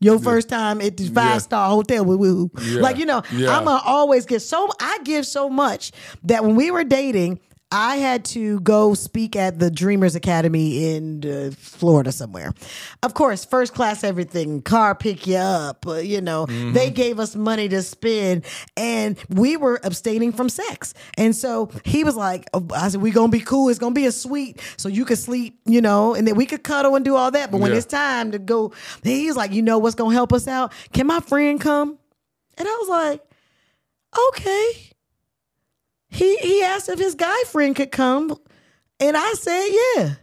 Your first time at the five star hotel with, who? Like you know. I'm gonna always get so I give so much that when we were dating, I had to go speak at the Dreamers Academy in uh, Florida somewhere. Of course, first class everything, car pick you up, uh, you know. Mhm. They gave us money to spend and we were abstaining from sex. And so he was like, oh, I said, we going to be cool. It's going to be a suite so you could sleep, you know, and then we could cuddle and do all that. But when Yeah. it's time to go, he's like, you know what's going to help us out? Can my friend come? And I was like, okay. He he asked if his guy friend could come, and I said, yeah.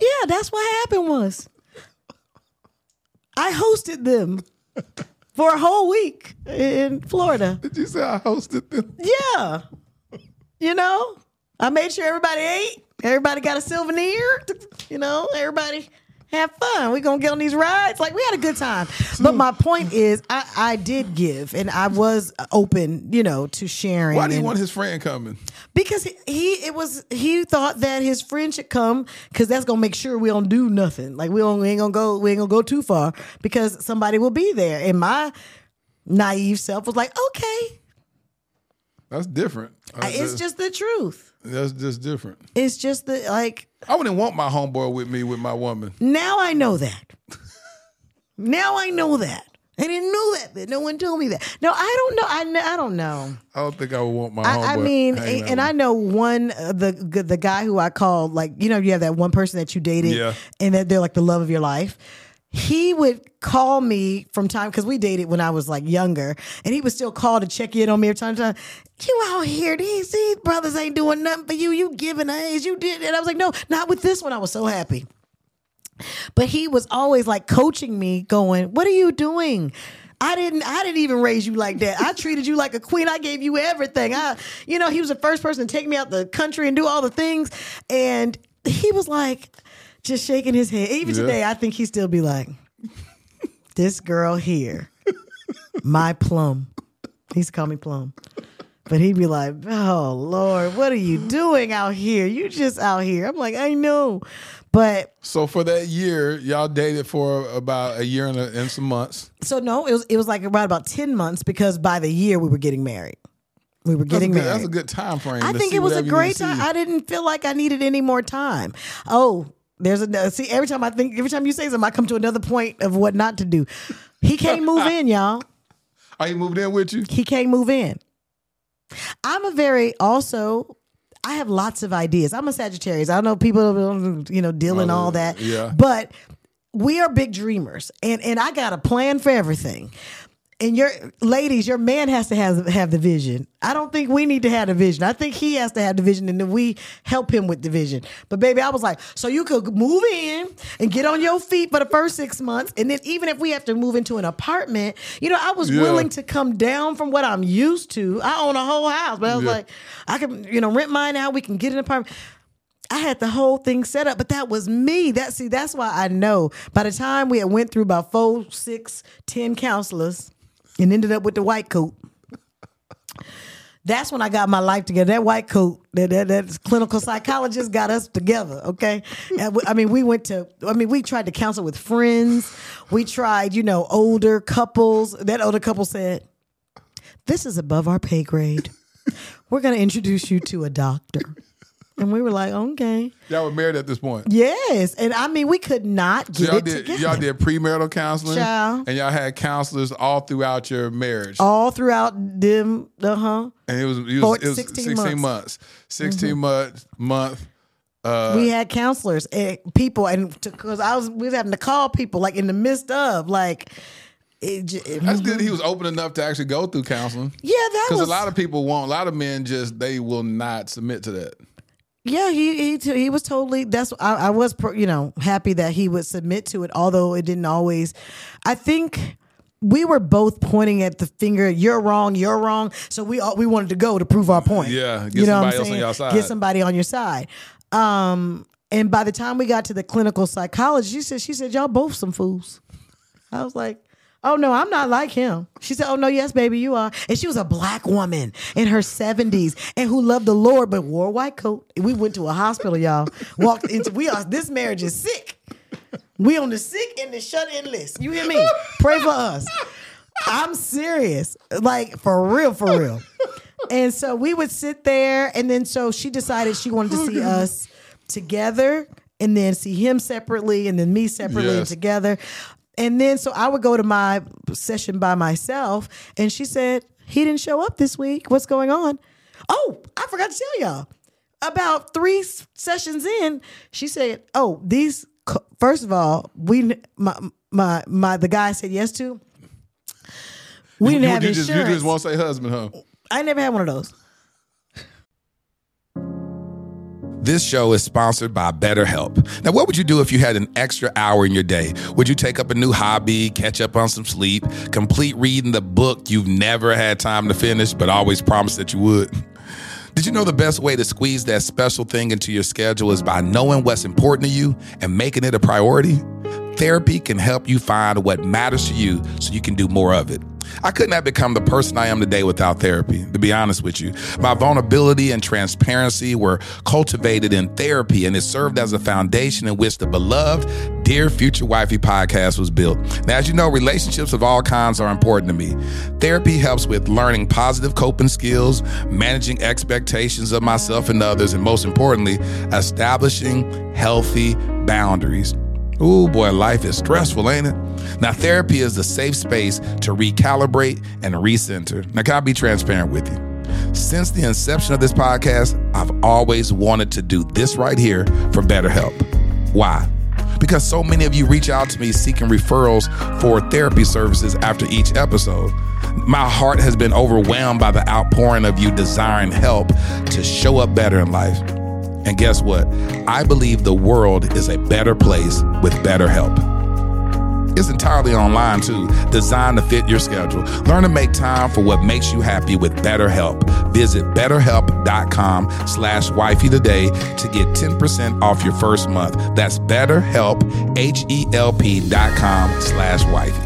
Yeah, that's what happened was. I hosted them for a whole week in Florida. Did you say I hosted them? Yeah. You know, I made sure everybody ate. Everybody got a souvenir. You know, everybody have fun. we going to get on these rides. Like, we had a good time. But my point is, I, I did give and I was open, you know, to sharing. Why do you and- want his friend coming? because he, he it was he thought that his friend should come because that's gonna make sure we don't do nothing. Like we, don't, we ain't gonna go we ain't gonna go too far because somebody will be there. And my naive self was like, okay, That's different. It's uh, just the truth. that's just different. It's just the like I wouldn't want my homeboy with me with my woman. now I know that. now I know that. I didn't know that, but no one told me that. No, I don't know. I, kn- I don't know. I don't think I would want my homeboy. I, I mean, out and I know one uh, the the guy who I called, like you know, you have that one person that you dated, Yeah. and that they're like the love of your life. He would call me from time because we dated when I was like younger, and he would still call to check in on me every time. To time you out here? These these brothers ain't doing nothing for you. You giving age, you did, and I was like, no, not with this one. I was so happy. But he was always like coaching me, going, "What are you doing?" I didn't. I didn't even raise you like that. I treated you like a queen. I gave you everything. I, you know, he was the first person to take me out the country and do all the things. And he was like, just shaking his head. Even Yeah. today, I think he still be like, "This girl here, my plum." He used to call me plum. But he'd be like, "Oh Lord, what are you doing out here? You just out here." I'm like, "I know," but So for that year, y'all dated for about a year and, a, and some months. So no, it was it was like around about ten months because by the year we were getting married. We were That's getting good, married. that's a good time frame. I think it was a whatever you need great time. I didn't feel like I needed any more time. Oh, There's a see every time I think every time you say something, I come to another point of what not to do. He can't move in, y'all. Are you moved in with you? He can't move in. I'm a very also. I have lots of ideas. I'm a Sagittarius. I know people, you know, deal in oh, all that. yeah. But we are big dreamers, and and I got a plan for everything. And your ladies, your man has to have have the vision. I don't think we need to have the vision. I think he has to have the vision, and then we help him with the vision. But baby, I was like, so you could move in and get on your feet for the first six months, and then even if we have to move into an apartment, you know, I was Yeah. willing to come down from what I'm used to. I own a whole house, but I was Yeah. like, I can, you know, rent mine out. We can get an apartment. I had the whole thing set up, but that was me. That see, that's why I know. By the time we had went through about four, six, ten counselors, and ended up with the white coat. That's when I got my life together. That white coat, that that, that clinical psychologist got us together. Okay, we- I mean, we went to. I mean, we tried to counsel with friends. We tried, you know, older couples. That older couple said, "This is above our pay grade. We're going to introduce you to a doctor." And we were like, "Okay." Y'all were married at this point. Yes, and I mean, we could not So get y'all it did together. y'all did premarital counseling, Child. and y'all had counselors all throughout your marriage. all throughout them. Uh huh. and it was, it was, it was 16 16, months. months. 16 Mhm. months month. Uh, we had counselors and people, and because I was, we was having to call people like in the midst of like. It, it- that's good. He was open enough to actually go through counseling. Yeah, that Because a lot of people won't. A lot of men just they will not submit to that. Yeah, he he he was totally. That's I, I was you know happy that he would submit to it, although it didn't always. I think we were both pointing at the finger. You're wrong. You're wrong. So we all, we wanted to go to prove our point. Yeah, get you know somebody else on your side. Get somebody on your side. Um, and by the time we got to the clinical psychologist, she said she said y'all both some fools. I was like. Oh no, I'm not like him. She said, "Oh no, yes, baby, you are." And she was a black woman in her 70s and who loved the Lord but wore a white coat. We went to a hospital, y'all. Walked into we are this marriage is sick. We on the sick and the shut in list. You hear me? Pray for us. I'm serious. Like for real, for real. And so we would sit there and then so she decided she wanted to see us together and then see him separately and then me separately and together. And then so I would go to my session by myself and she said, He didn't show up this week. What's going on? Oh, I forgot to tell y'all. About three sessions in, she said, "Oh, these. First of all, we my my my the guy I said yes to. We didn't you, have you just, insurance. you just won't say husband, huh? I never had one of those. This show is sponsored by BetterHelp. Now, what would you do if you had an extra hour in your day? Would you take up a new hobby, catch up on some sleep, complete reading the book you've never had time to finish, but always promised that you would? Did you know the best way to squeeze that special thing into your schedule is by knowing what's important to you and making it a priority? Therapy can help you find what matters to you so you can do more of it. I couldn't have become the person I am today without therapy, to be honest with you. My vulnerability and transparency were cultivated in therapy, and it served as a foundation in which the beloved Dear Future Wifey podcast was built. Now, as you know, relationships of all kinds are important to me. Therapy helps with learning positive coping skills, managing expectations of myself and others, and most importantly, establishing healthy boundaries. Ooh, boy, life is stressful, ain't it? Now, therapy is the safe space to recalibrate and recenter. Now, can I be transparent with you? Since the inception of this podcast, I've always wanted to do this right here for BetterHelp. Why? Because so many of you reach out to me seeking referrals for therapy services after each episode. My heart has been overwhelmed by the outpouring of you desiring help to show up better in life. And guess what? I believe the world is a better place with better help. It's entirely online too, designed to fit your schedule. Learn to make time for what makes you happy with BetterHelp. Visit betterhelp.com slash wifey today to get 10% off your first month. That's betterhelp, H-E-L-P dot com slash wifey.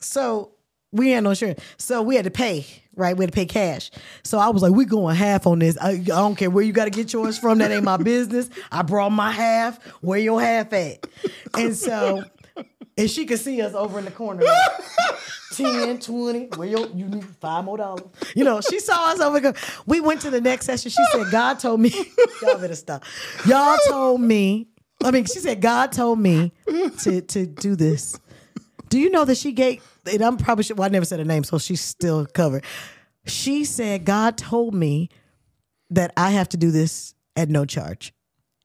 So we had no insurance. So we had to pay, right? We had to pay cash. So I was like, we going half on this. I, I don't care where you got to get yours from. That ain't my business. I brought my half. Where your half at? And so, and she could see us over in the corner. Like, 10, 20, where your, you need five more dollars. You know, she saw us over there. We went to the next session. She said, God told me, y'all better stop. Y'all told me, I mean, she said, God told me to, to do this. Do you know that she gave, and I'm probably, well, I never said her name, so she's still covered. She said, God told me that I have to do this at no charge.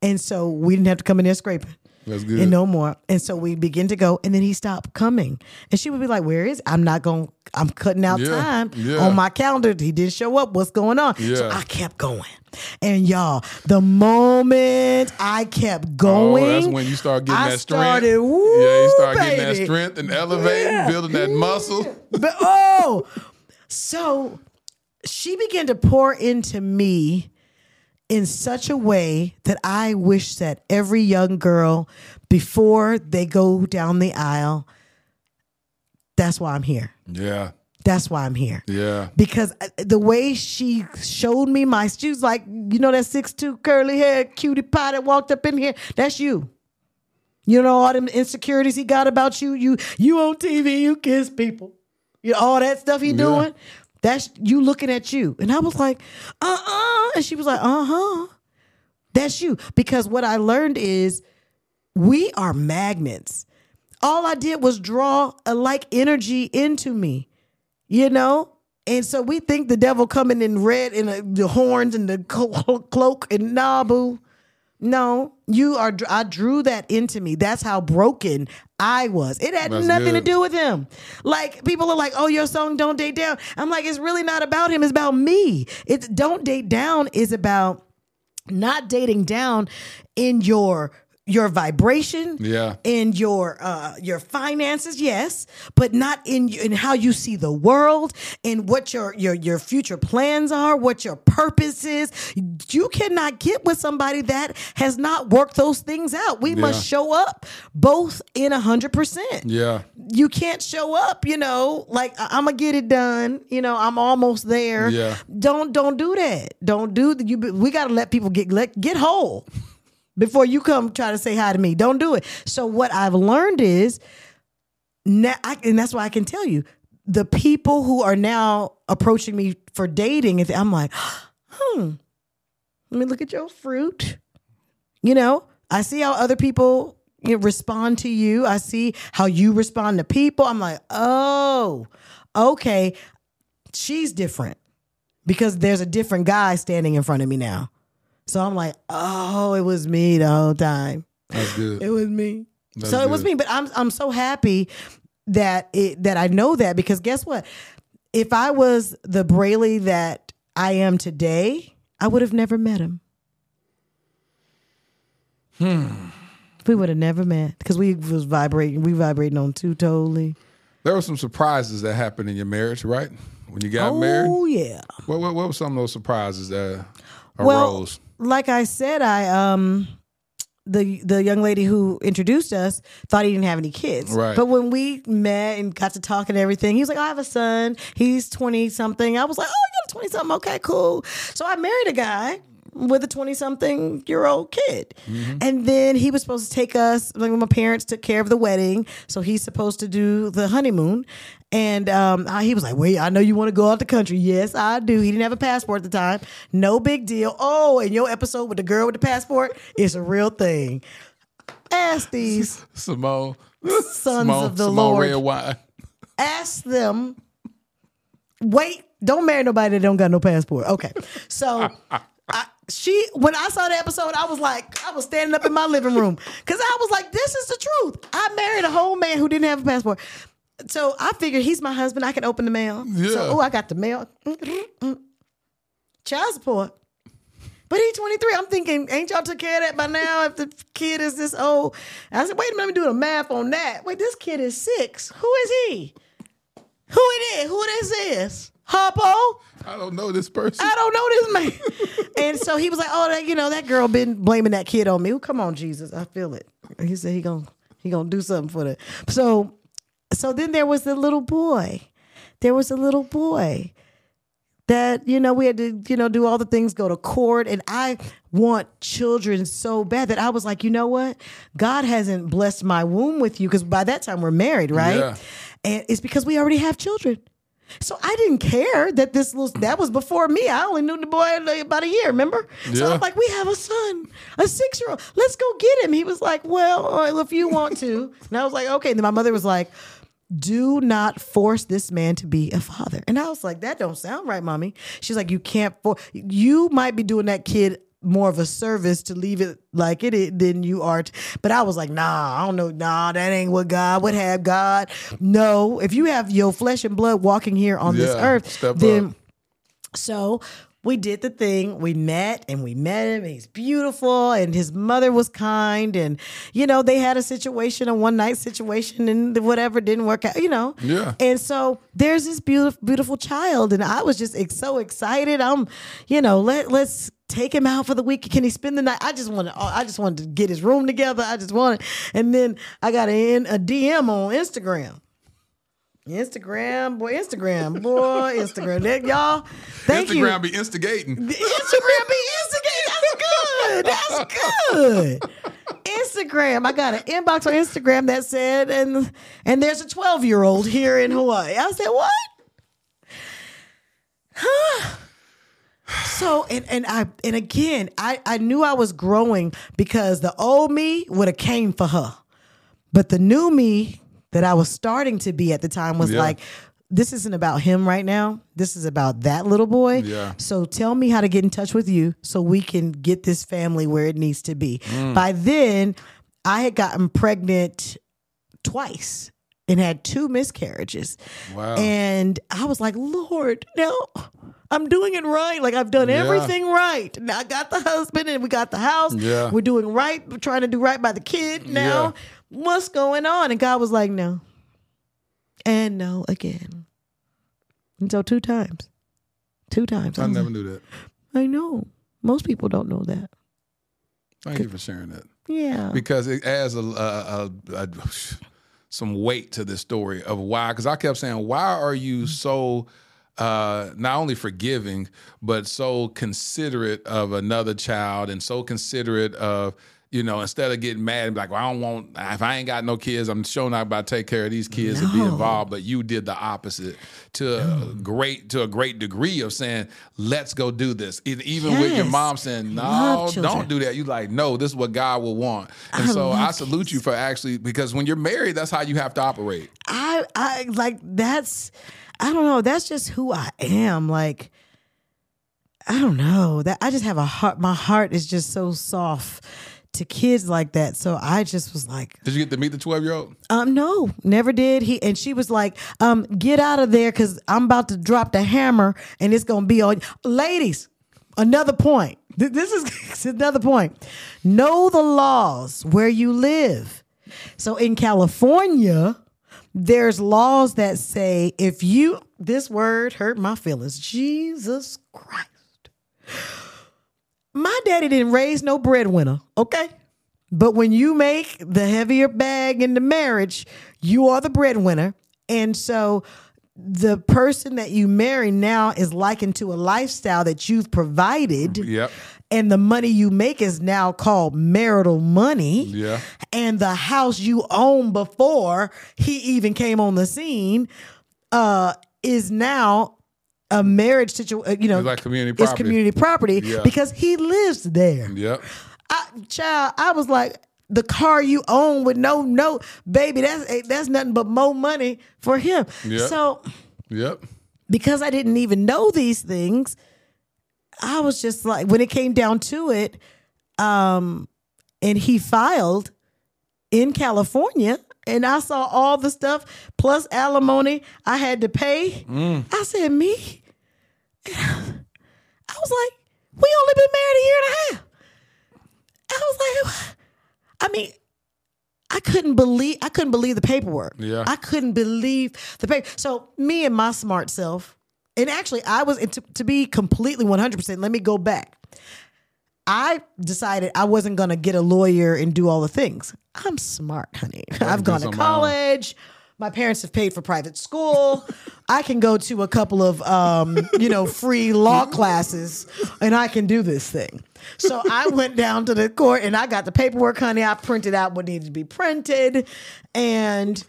And so we didn't have to come in there scraping. That's good. And no more. And so we begin to go, and then he stopped coming. And she would be like, Where is? I'm not going, I'm cutting out Yeah, time yeah. on my calendar. He didn't show up. What's going on? So I kept going. And y'all, the moment I kept going, Oh, that's when you start getting I that strength. started, woo, yeah, you start getting that strength and elevating, Yeah. building that muscle. But oh, so she began to pour into me in such a way that I wish that every young girl, before they go down the aisle, that's why I'm here. Yeah, That's why I'm here. yeah. Because uh, the way she showed me my, she was like, you know, that six two curly hair cutie pie that walked up in here. That's you. You know all them insecurities he got about you. You you on TV, you kiss people. You know, all that stuff he Yeah. doing. That's you looking at you. And I was like, uh-uh. And she was like, uh-huh. That's you. Because what I learned is we are magnets. All I did was draw a like energy into me you know and so we think the devil coming in red and the horns and the clo- cloak and nah boo no you are i drew that into me. That's how broken i was. It had That's nothing to do with him. Like people are like oh your song don't date down. I'm like it's really not about him. It's about me. It's don't date down is about not dating down in your your vibration Yeah. in your uh your finances yes but not in in how you see the world and what your your your future plans are what your purpose is you cannot get with somebody that has not worked those things out we Yeah. must show up both in a hundred percent Yeah. you can't show up you know like i'm gonna get it done you know i'm almost there Yeah. don't don't do that don't do that. you we gotta let people get let get whole before you come try to say hi to me. Don't do it. So what i've learned is now I, and that's why i can tell you the people who are now approaching me for dating i'm like hmm let me look at your fruit. You know i see how other people respond to you. I see how you respond to people. I'm like oh okay. She's different because there's a different guy standing in front of me now so i'm like oh it was me the whole time That's good. it was me That's so it was me but i'm i'm so happy that it that i know that because guess what if i was the Brely that i am today i would have never met him Hmm. we would have never met because we was vibrating we vibrating on two totally There were some surprises that happened in your marriage, right? When you got oh married. Oh yeah. What, what what were some of those surprises that Well, arose? Like I said, I um the the young lady who introduced us thought he didn't have any kids. Right. But when we met and got to talk and everything, he was like, I have a son. He's 20 something. I was like, Oh, you got a 20 something. Okay, cool. So I married a guy with a 20 something year old kid. And then he was supposed to take us, like my parents took care of the wedding. So he's supposed to do the honeymoon. And um, I- he was like, Wait, I know you want to go out the country. Yes, I do. He didn't have a passport at the time. No big deal. Oh, and your episode with the girl with the passport is a real thing. Ask these Simone, sons Simone, of the Simone Lord. Red Wine. ask them. Wait, don't marry nobody that don't got no passport. Okay, so she when I saw the episode, I was like, I was standing up in my living room because I was like, this is the truth. I married a whole man who didn't have a passport. So I figured he's my husband. I can open the mail. Yeah. So oh, I got the mail. Child support. But he's 23. I'm thinking, ain't y'all took care of that by now if the kid is this old? I said, wait a minute, let me do the math on that. Wait, this kid is six. Who is he? Who it is? Who this is? Harpo? I don't know this person. I don't know this man. and so he was like, oh, that, you know, that girl been blaming that kid on me. Well, come on, Jesus. I feel it. He said he gonna he gonna do something for that. So so then there was the little boy. There was a little boy that you know we had to you know do all the things go to court and i want children so bad that i was like you know what god hasn't blessed my womb with you because by that time we're married right Yeah. and it's because we already have children so I didn't care that this little that was before me. I only knew the boy about a year, remember? So I'm like, we have a son, a six year old. Let's go get him. He was like, well, if you want to. And I was like, okay. And then my mother was like, do not force this man to be a father. And I was like, that don't sound right, mommy. She's like, you can't for you might be doing that kid more of a service to leave it like it is than you are. t- But I was like, nah, I don't know. Nah, that ain't what God would have. God, no. If you have your flesh and blood walking here on this earth, then up. so we did the thing. We met and we met him. He's beautiful and his mother was kind. And, you know, they had a situation, a one night situation, and whatever didn't work out, you know. Yeah. And so there's this beautiful, beautiful child. And I was just so excited. I'm, you know, let, let's take him out for the week. Can he spend the night? I just wanted, I just wanted to get his room together. I just wanted, and then I got a, a DM on Instagram. Instagram, boy, Instagram, boy, Instagram. That, y'all, thank you. Instagram be instigating. Instagram be Instagram. That's good. That's good. Instagram. I got an inbox on Instagram that said, and and there's a 12 year old here in Hawaii. I said, what? Huh? So and and I and again, I I knew I was growing because the old me would have came for her, but the new me that I was starting to be at the time was Yeah. like, this isn't about him right now. This is about that little boy. Yeah. So tell me how to get in touch with you so we can get this family where it needs to be. Mm. By then, I had gotten pregnant twice and had two miscarriages. Wow. And I was like, Lord, no, I'm doing it right. Like I've done Yeah. everything right. Now I got the husband and we got the house. Yeah. We're doing right. We're trying to do right by the kid now. Yeah. What's going on? And God was like, no. And no again. And so two times. Two times. I was never like, knew that. I know. Most people don't know that. Thank you for sharing that. Yeah. because it adds a, a, a, a some weight to this story of why. Because I kept saying, why are you so uh, not only forgiving but so considerate of another child and so considerate of you know instead of getting mad and be like, well, I don't want if I ain't got no kids, I'm sure not about to take care of these kids and be No. involved. But you did the opposite to a great to a great degree of saying, let's go do this. Even with your mom saying, no, don't do that. You like, no, this is what God will want. And I so I salute you for actually because when you're married, that's how you have to operate. I I like that's I don't know, that's just who I am. Like I don't know. That I just have a heart my heart is just so soft to kids like that. So I just was like, Did you get to meet the 12 year old? um, no, never did. He and she was like, um, get out of there because I'm about to drop the hammer and it's gonna be on ladies. Another point. This is another point. Know the laws where you live. So in California, there's laws that say if you this word hurt my feelings. Jesus Christ. My daddy didn't raise no breadwinner, okay? But when you make the heavier bag in the marriage, you are the breadwinner. And so the person that you marry now is likened to a lifestyle that you've provided. Yep. And the money you make is now called marital money. Yeah. And the house you own before he even came on the scene uh, is now a marriage situation. You know, It's like community property. It's community property Yeah. because he lives there. Yep. I, child, I was like, the car you own with no note, baby, that's eh, that's nothing but more money for him. Yep. So Yep. because I didn't even know these things, I was just like, when it came down to it, um, and he filed in California, and I saw all the stuff plus alimony I had to pay. I said, me? I was like, we only been married a year and a half. I was like, I mean, I couldn't believe I couldn't believe the paperwork. Yeah. I couldn't believe the paper. So me and my smart self, and actually I was to, to be completely 100%, let me go back. I decided I wasn't going to get a lawyer and do all the things. I'm smart, honey. I've gone to my college. My parents have paid for private school. I can go to a couple of um, you know, free law classes and I can do this thing. So I went down to the court and I got the paperwork, honey. I printed out what needed to be printed and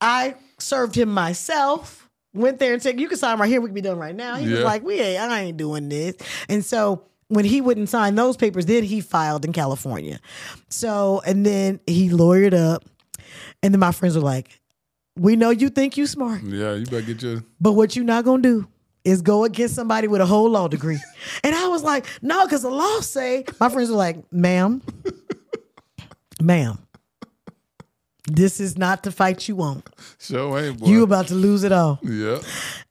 I served him myself. Went there and said, "You can sign right here. We can be done right now." He was like, "We ain't. I ain't doing this." And so when he wouldn't sign those papers, then he filed in California. So and then he lawyered up, and then my friends were like, "We know you think you smart, Yeah. You better get your. but what you not gonna do is go against somebody with a whole law degree." and I was like, "No, because the law say." My friends were like, "Ma'am, ma'am." This is not the fight you want. Show ain't boy. You about to lose it all. Yeah.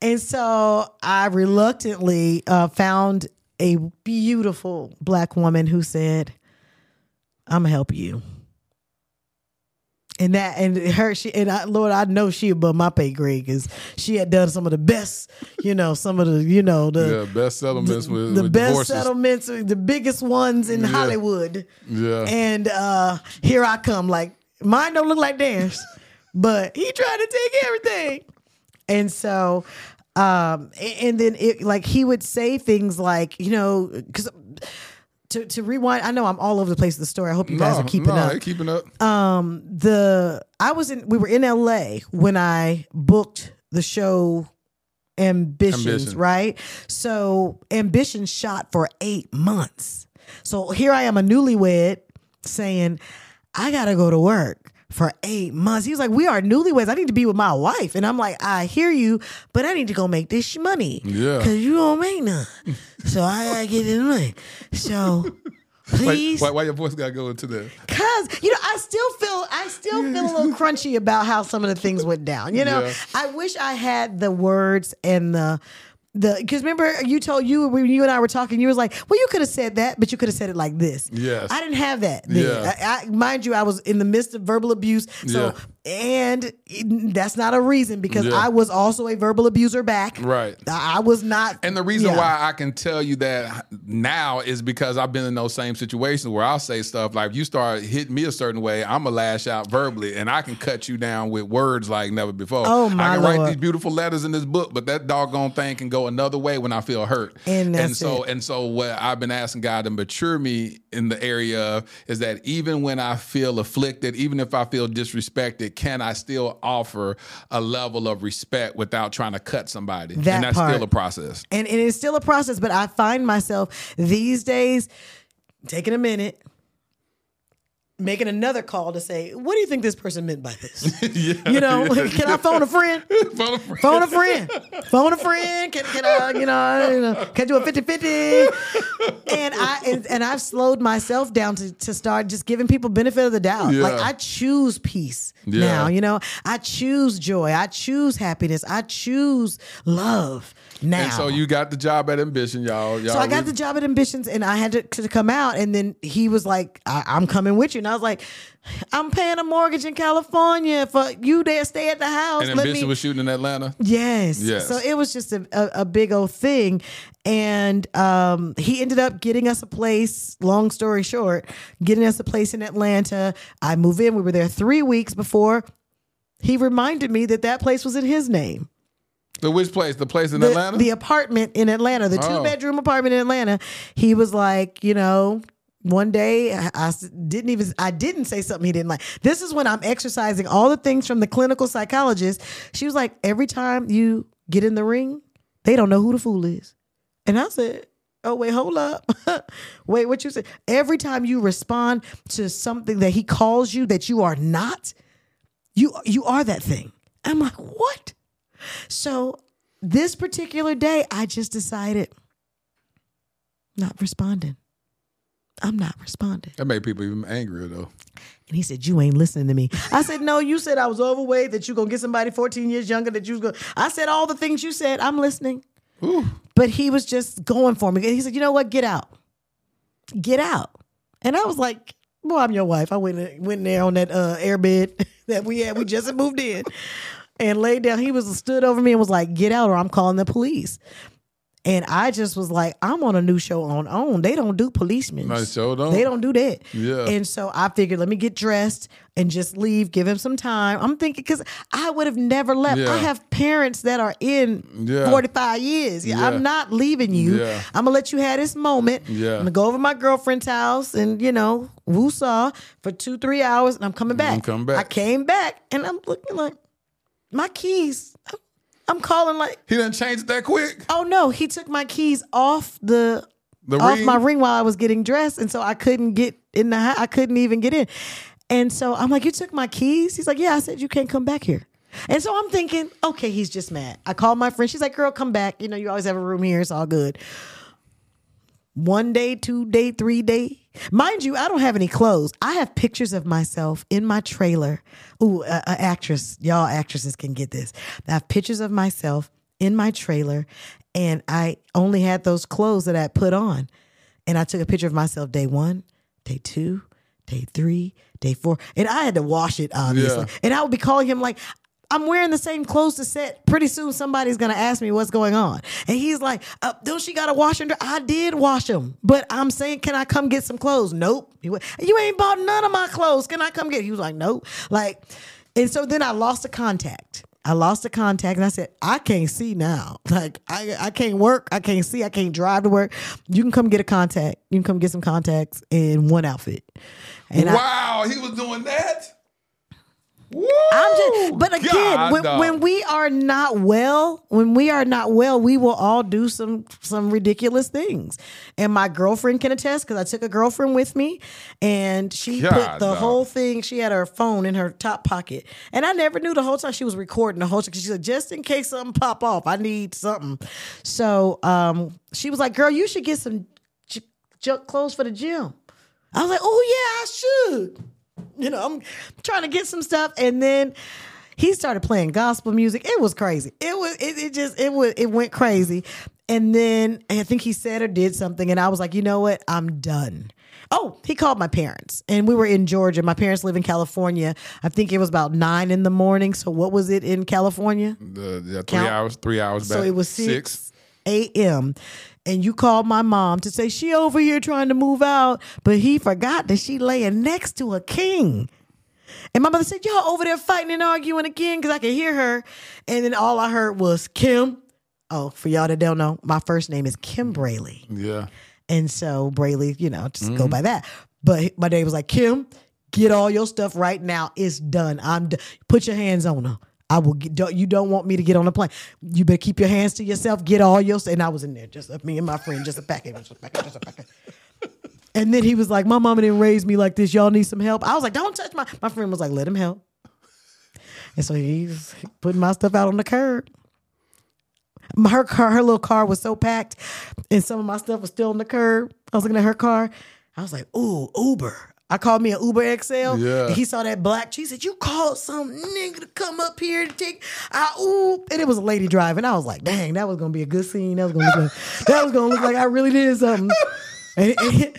And so I reluctantly uh, found a beautiful black woman who said, "I'm gonna help you." And that and her she and I, Lord, I know she above my pay grade because she had done some of the best, you know, some of the you know the yeah. Best settlements with the with best divorces. settlements, the biggest ones in Yeah. Hollywood. Yeah. And uh here I come, like mine don't look like theirs, but he tried to take everything. And so, um, and then it like he would say things like, you know, because to to rewind, I know I'm all over the place with the story. I hope you guys No, are keeping no, up. keeping up. Um, the I was in we were in LA when I booked the show Ambitions, Ambition. right? So Ambition shot for eight months. So here I am, a newlywed, saying, I gotta go to work for eight months. He was like, We are newlyweds. I need to be with my wife. And I'm like, I hear you, but I need to go make this money. Yeah. Cause you don't make none. so I gotta get this money. So Why, please. why, why your voice gotta go into that? Cause you know, I still feel I still feel a little crunchy about how some of the things went down. You know, Yeah. I wish I had the words and the the because remember you told you when you and I were talking, you was like, well, you could have said that, but you could have said it like this. Yes. I didn't have that. Then. Yeah. I, I, mind you, I was in the midst of verbal abuse. So and it- that's not a reason because Yeah. I was also a verbal abuser back. Right. I, was not. And the reason yeah. why I can tell you that now is because I've been in those same situations where I'll say stuff like, if you start hitting me a certain way, I'm going to lash out verbally and I can cut you down with words like never before. Oh, my I can write these beautiful letters in this book, but that doggone thing can go another way when I feel hurt. And that's so, it. and so what I've been asking God to mature me in the area of is that even when I feel afflicted, even if I feel disrespected, can I still offer a level of respect without trying to cut somebody? That and that's part. still a process. and, and it's still a process but i find myself these days taking a minute making another call to say what do you think this person meant by this? You know can i phone a friend? Phone a friend. phone a friend. Phone a friend. Can, can i you know, you know can I do a 50-50 and i and, and i've slowed myself down to, to start just giving people benefit of the doubt. Yeah. like i choose peace Yeah. now you know? I choose joy. I choose happiness. I choose love now And so you got the job at Ambition, y'all. y'all so I got the job at Ambitions, and I had to, to come out. And then he was like, I, "I'm coming with you," and I was like, I'm paying a mortgage in California for you there stay at the house. And Let Bishop me- was shooting in Atlanta. Yes. Yes. So it was just a, a, a big old thing. And um, he ended up getting us a place, long story short, getting us a place in Atlanta. I move in. We were there three weeks before he reminded me that that place was in his name. The which place? The place in The, Atlanta? the apartment in Atlanta, the Oh. two bedroom apartment in Atlanta. He was like, you know, one day I didn't even I didn't say something he didn't like. This is when I'm exercising all the things from the clinical psychologist. She was like, every time you get in the ring, they don't know who the fool is. And I said, Oh, wait, hold up. wait, what you said? Every time you respond to something that he calls you that you are not, you you are that thing. I'm like, what? So this particular day, I just decided not responding. I'm not responding. that made people even angrier though. And he said, You ain't listening to me. I said, No, you said I was overweight, that you gonna get somebody 14 years younger, that you was gonna I said all the things you said. I'm listening. But he was just going for me. He said, You know what? Get out. Get out. And I was like, Well, I'm your wife. I went in- went there on that uh, air bed that we had. We just moved in and laid down. He was stood over me and was like, "Get out, or I'm calling the police." And I just was like, "I'm on a new show on OWN. They don't do policemen. No, sure don't. They don't do that." Yeah. And so I figured, let me get dressed and just leave. Give him some time. I'm thinking because I would have never left. Yeah. I have parents that are in Yeah. 45 years. Yeah. I'm not leaving you. I'm gonna let you have this moment. Yeah. I'm gonna go over to my girlfriend's house and you know woo-saw for two three hours, and I'm coming back. I'm coming back. I came back and I'm looking like my keys. I'm- calling like He done changed it that quick. oh no, he took my keys off the, The off ring? my ring while I was getting dressed, and so I couldn't get in the house. I couldn't even get in. And so I'm like, you took my keys? He's like, yeah. I said you can't come back here. And so I'm thinking, okay, he's just mad. I called my friend. She's like, girl, come back. You know, you always have a room here. It's all good. One day, two day, three day. Mind you, I don't have any clothes. I have pictures of myself in my trailer. Ooh, a, a actress. Y'all actresses can get this. I have pictures of myself in my trailer, and I only had those clothes that I put on. And I took a picture of myself day one, day two, day three, day four. And I had to wash it, obviously. Yeah. And I would be calling him like, I'm wearing the same clothes to set. Pretty soon somebody's gonna ask me what's going on. And he's like, uh, don't she gotta wash them? I did wash them. But I'm saying, can I come get some clothes? Nope. Went, you ain't bought none of my clothes. Can I come get? He was like, nope. Like, and so then I lost the contact. I lost the contact and I said, I can't see now. Like I, I can't work. I can't see. I can't drive to work. You can come get a contact. You can come get some contacts in one outfit. And I, wow, he was doing that. Woo! I'm just, but again, when, when we are not well, when we are not well, we will all do some some ridiculous things. And my girlfriend can attest because I took a girlfriend with me, and she God, put the dog. whole thing. She had her phone in her top pocket, and I never knew the whole time she was recording the whole. Thing because she said, "Just in case something pop off, I need something." So um, she was like, "Girl, you should get some j- j- clothes for the gym." I was like, "Oh yeah, I should." You know, I'm trying to get some stuff, and then he started playing gospel music. It was crazy. It was it, it just it was it went crazy. And then I think he said or did something, and I was like, you know what? I'm done. Oh, he called my parents, and we were in Georgia. My parents live in California. I think it was about nine in the morning. So what was it in California? The, yeah, three Count. hours, three hours back. So it was six, six, a.m. And you called my mom to say she over here trying to move out, but he forgot that she laying next to a king. And my mother said, "Y'all over there fighting and arguing again?" Because I could hear her. And then all I heard was Kim. Oh, for y'all that don't know, my first name is Kim Brely. Yeah. And so Brely, you know, just go mm-hmm. by that. But my dad was like, Kim, get all your stuff right now. It's done. I'm d- put your hands on her. I will get, don't, you don't want me to get on the plane. You better keep your hands to yourself. Get all your. And I was in there, just me and my friend, just a packet, just a packet, just a packet. And then he was like, My mama didn't raise me like this. Y'all need some help. I was like, Don't touch my. My friend was like, Let him help. And so he's putting my stuff out on the curb. Her car, her little car was so packed, and some of my stuff was still on the curb. I was looking at her car. I was like, "Ooh, Uber." I called me an Uber XL. Yeah. And he saw that black. She said, "You called some nigga to come up here to take." I ooh, and it was a lady driving. I was like, "Dang, that was gonna be a good scene. That was gonna look like, that was gonna look like I really did something." And, and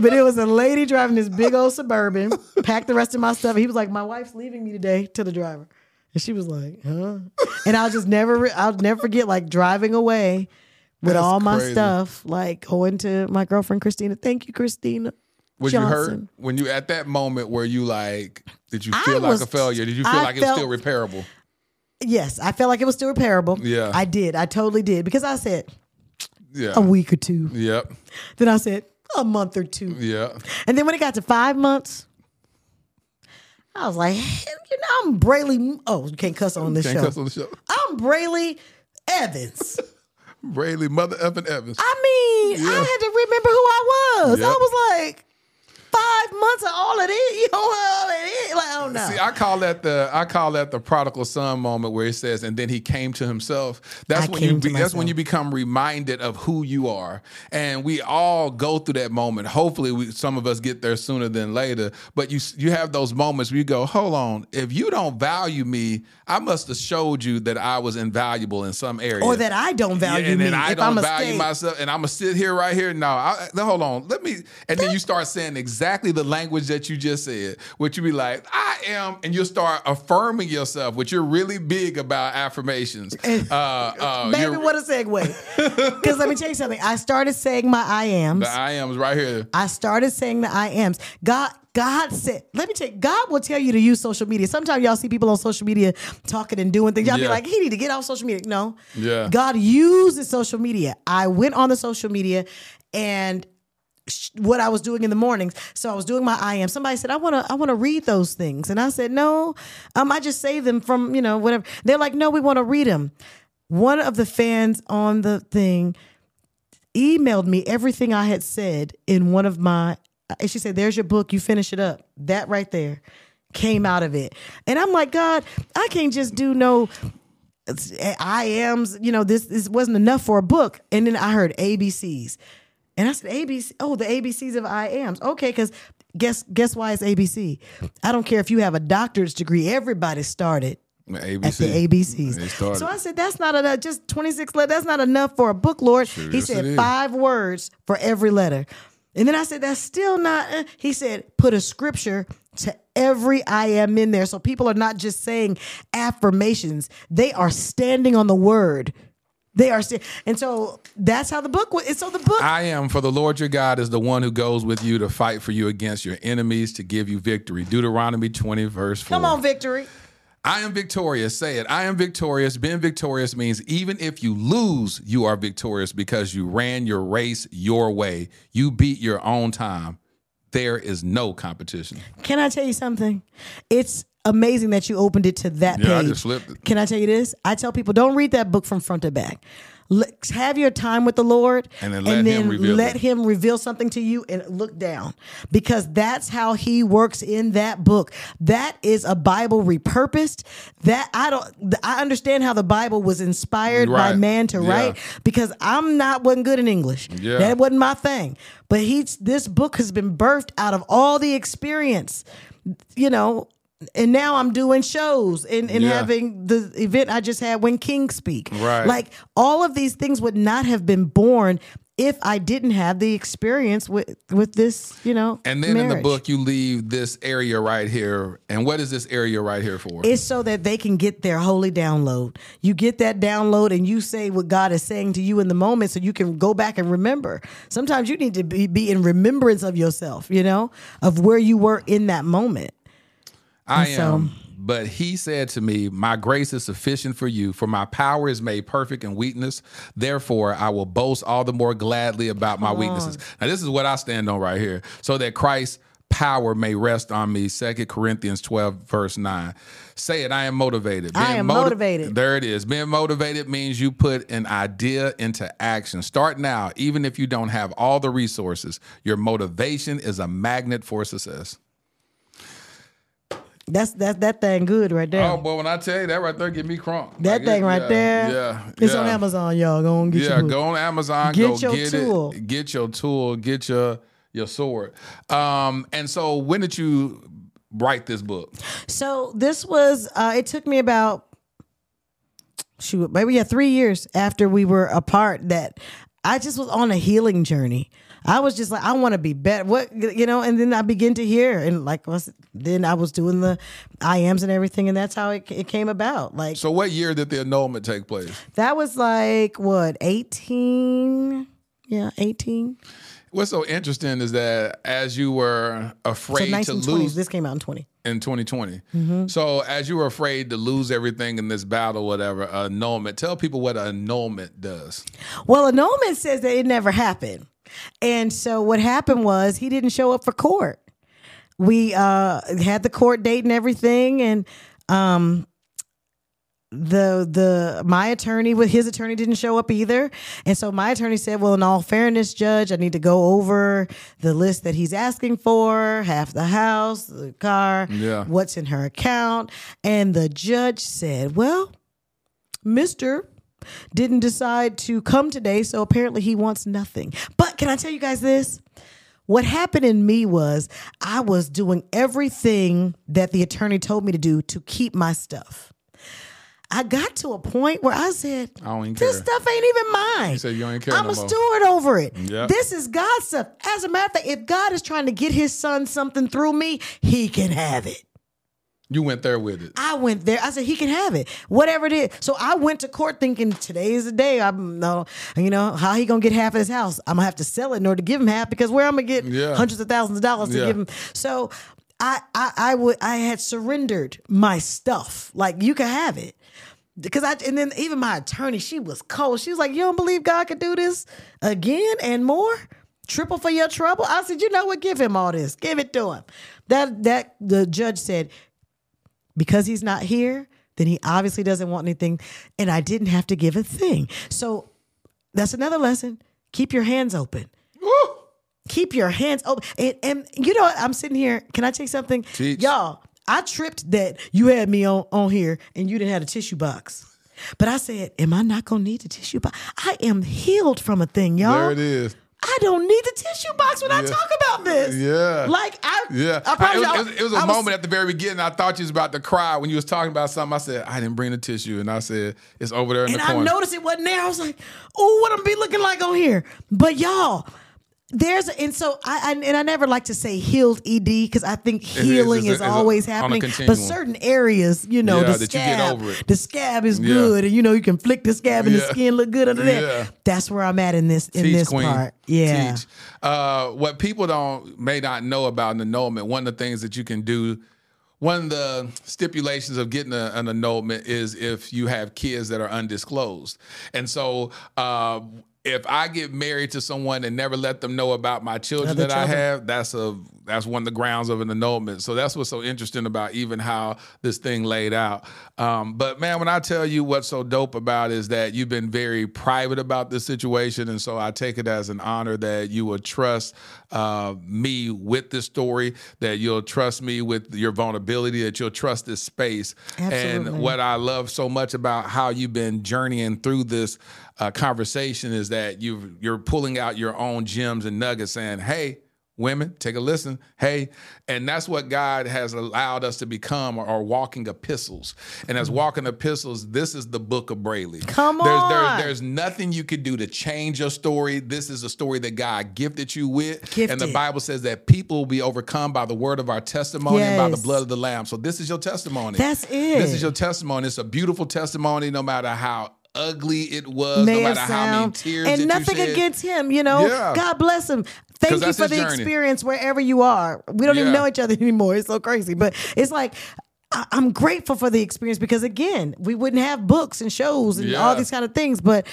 But it was a lady driving this big old suburban, packed the rest of my stuff. He was like, "My wife's leaving me today." To the driver, and she was like, "Huh?" And I'll just never, I'll never forget like driving away with That's all my crazy. stuff, like going to my girlfriend Christina. Thank you, Christina. Was you hurt when you at that moment where you like? Did you I feel like was- a failure? Did you feel I like it was still repairable? Yes, I felt like it was still repairable. Yeah. I did. I totally did because I said Yeah. a week or two. Yep. Then I said a month or two. Yeah. And then when it got to five months, I was like, "Hell, you know, I'm Brely. Oh, you can't cuss on this Can't show. cuss on the show. I'm Brely Evans. Brely, Mother Evan Evans. I mean, I had to remember who I was. Yep. I was like, five months of all of this. You know, all of this. Like, oh no. See, I call that the I call that the prodigal son moment where he says, and then he came to himself. That's I when you came to be, that's when you become reminded of who you are, and we all go through that moment. Hopefully, we, some of us get there sooner than later. But you you have those moments where you go, hold on, if you don't value me, I must have showed you that I was invaluable in some area, or that I don't value yeah, and me. then I if don't I'm value state. myself, and I'm gonna sit here right here. No, I, now hold on. Let me. And then you start saying exactly the language that you just said, which you be like, I am, and you'll start affirming yourself, which you're really big about affirmations. Uh, uh, Baby, what a segue. Because let me tell you something. I started saying my I ams. the I am's right here. I started saying the I ams. God, God said, let me tell you, God will tell you to use social media. Sometimes y'all see people on social media talking and doing things. Y'all be like, he need to get off social media. No. Yeah. God uses social media. I went on the social media and what I was doing in the mornings. So I was doing my I am. Somebody said, I want to I want to read those things. And I said, no, um, I just save them from, you know, whatever. They're like, no, we want to read them. One of the fans on the thing emailed me everything I had said in one of my and she said, There's your book, you finish it up. That right there came out of it. And I'm like, God, I can't just do no I am's, you know, this this wasn't enough for a book. And then I heard ABCs. And I said, ABC, oh, the ABCs of I am's. Okay, because guess guess why it's ABC? I don't care if you have a doctor's degree, everybody started ABC. at the ABCs. So I said, that's not enough. Just 26 letters. That's not enough for a book, Lord. he yes, said, five words for every letter. And then I said, that's still not. uh," He said, put a scripture to every I am in there. So people are not just saying affirmations, they are standing on the word. They are, still, and so that's how the book was. and So the book, I am for the Lord your God is the one who goes with you to fight for you against your enemies to give you victory. Deuteronomy 20, verse 4. come on, victory. I am victorious. Say it. I am victorious. Being victorious means even if you lose, you are victorious because you ran your race your way. You beat your own time. There is no competition. Can I tell you something? It's amazing that you opened it to that Yeah, I page. just flipped it. Can I tell you this? I tell people don't read that book from front to back. Let- have your time with the Lord, And then let him reveal let. Him reveal something to you and look down, because that's how He works in that book. That is a Bible repurposed. That I don't. I understand how the Bible was inspired by man to Yeah. write, because I'm not wasn't good in English. Yeah. That wasn't my thing. But he's this book has been birthed out of all the experience, you know. And now I'm doing shows and, and Yeah. having the event I just had when King speak. Right. Like all of these things would not have been born if I didn't have the experience with with this, you know. And then in the book, you leave this area right here. And what is this area right here for? It's so that they can get their holy download. You get that download and you say what God is saying to you in the moment so you can go back and remember. Sometimes you need to be, be in remembrance of yourself, you know, of where you were in that moment. I And so- am. But he said to me, My grace is sufficient for you, for my power is made perfect in weakness. Therefore, I will boast all the more gladly about my weaknesses. Now, this is what I stand on right here. So that Christ's power may rest on me. 2 Corinthians 12, verse 9. Say it, I am motivated. I am motivated. There it is. Being motivated means you put an idea into action. Start now, even if you don't have all the resources. Your motivation is a magnet for success. That's that that thing good right there. Oh boy, when I tell you that right there, get me crunk. that Like, thing it- right yeah, there. Yeah, It's yeah. on Amazon, y'all. Go and get yeah, your go on Amazon. Get go your get tool. it. Get your tool. Get your your sword. Um, and so when did you write this book? So this was uh it took me about shoot, maybe yeah, three years after we were apart that I just was on a healing journey. I was just like, I want to be better. What you know, and then I begin to hear, and like, was then I was doing the IMs and everything, and that's how it, it came about. Like, So what year did the annulment take place? that was like what eighteen? Yeah, eighteen. What's so interesting is that as you were So afraid to lose This came out in twenty. in 2020. Mhm. So as you were afraid to lose everything in this battle, whatever, annulment, tell people what an annulment does. Well, annulment says that it never happened. And so what happened was he didn't show up for court. We uh had the court date and everything and um the the my attorney with his attorney didn't show up either and so my attorney said well in all fairness judge i need to go over the list that he's asking for half the house the car Yeah. what's in her account and the judge said well Mr. didn't decide to come today, so apparently he wants nothing. But can I tell you guys this? What happened in me was I was doing everything that the attorney told me to do to keep my stuff. I got to a point where I said, I This care. stuff ain't even mine. You said you ain't care I'm no a more. steward over it. Yep. This is God's stuff. As a matter of fact, if God is trying to get his son something through me, he can have it. You went there with it. I went there. I said he can have it, whatever it is. So I went to court thinking today is the day. I'm no, you know how he gonna get half of his house. I'm gonna have to sell it in order to give him half because where I'm gonna get Yeah. hundreds of thousands of dollars to Yeah. give him. So I, I I would I had surrendered my stuff. Like you can have it. Because I and then even my attorney, she was cold. She was like, "You don't believe God could do this again and more, triple for your trouble." I said, "You know what? Give him all this. Give it to him." That that the judge said, because he's not here, then he obviously doesn't want anything. And I didn't have to give a thing. So that's another lesson. Keep your hands open. Keep your hands open. And, and you know what? I'm sitting here. Can I tell you something? Teach. Y'all, I tripped that you had me on, on here and you didn't have a tissue box. But I said, Am I not going to need a tissue box? I am healed from a thing, y'all. There it is. I don't need the tissue box when I talk about this. Yeah. Like, I, Yeah, I promise it was, it was- it was a I moment at the very beginning. I thought you was about to cry when you was talking about something. I said, I didn't bring the tissue, and I said, it's over there in and the I noticed it wasn't there. I was like, "Oh, what I'm be looking like on here?" But y'all, there's and so I, I and I never like to say healed ed because I think healing is a- a- always a happening. But certain areas, you know, Yeah, the that scab, the scab is Yeah. good, and you know you can flick the scab and the skin look good under there. Yeah. That's where I'm at in this in Teach, this queen. part. Yeah. Uh, what people don't may not know about an annulment, one of the things that you can do, one of the stipulations of getting a, an annulment is if you have kids that are undisclosed. And so uh, if I get married to someone and never let them know about my children that I have, that's a that's one of the grounds of an annulment. So that's what's so interesting about even how this thing laid out. Um, but man, when I tell you what's so dope about it is that you've been very private about this situation, and so I take it as an honor that you would trust uh, me with this story, that you'll trust me with your vulnerability, that you'll trust this space. Absolutely. And what I love so much about how you've been journeying through this uh, conversation is that you you're pulling out your own gems and nuggets, saying, "Hey." Women, take a listen. Hey, and that's what God has allowed us to become are, are walking epistles. And as mm. walking epistles, this is the book of Brely. Come on. There's, there's nothing you could do to change your story. This is a story that God gifted you with. And the Bible says that people will be overcome by the word of our testimony and by the blood of the Lamb. So this is your testimony. That's it. This is your testimony. It's a beautiful testimony, no matter how ugly it was, May no matter how many sound, tears and nothing against him, you know. Yeah. God bless him. Thank you for the journey. experience wherever you are. We don't even know each other anymore. It's so crazy, but it's like. I- I'm grateful for the experience because again, we wouldn't have books and shows and all these kind of things. But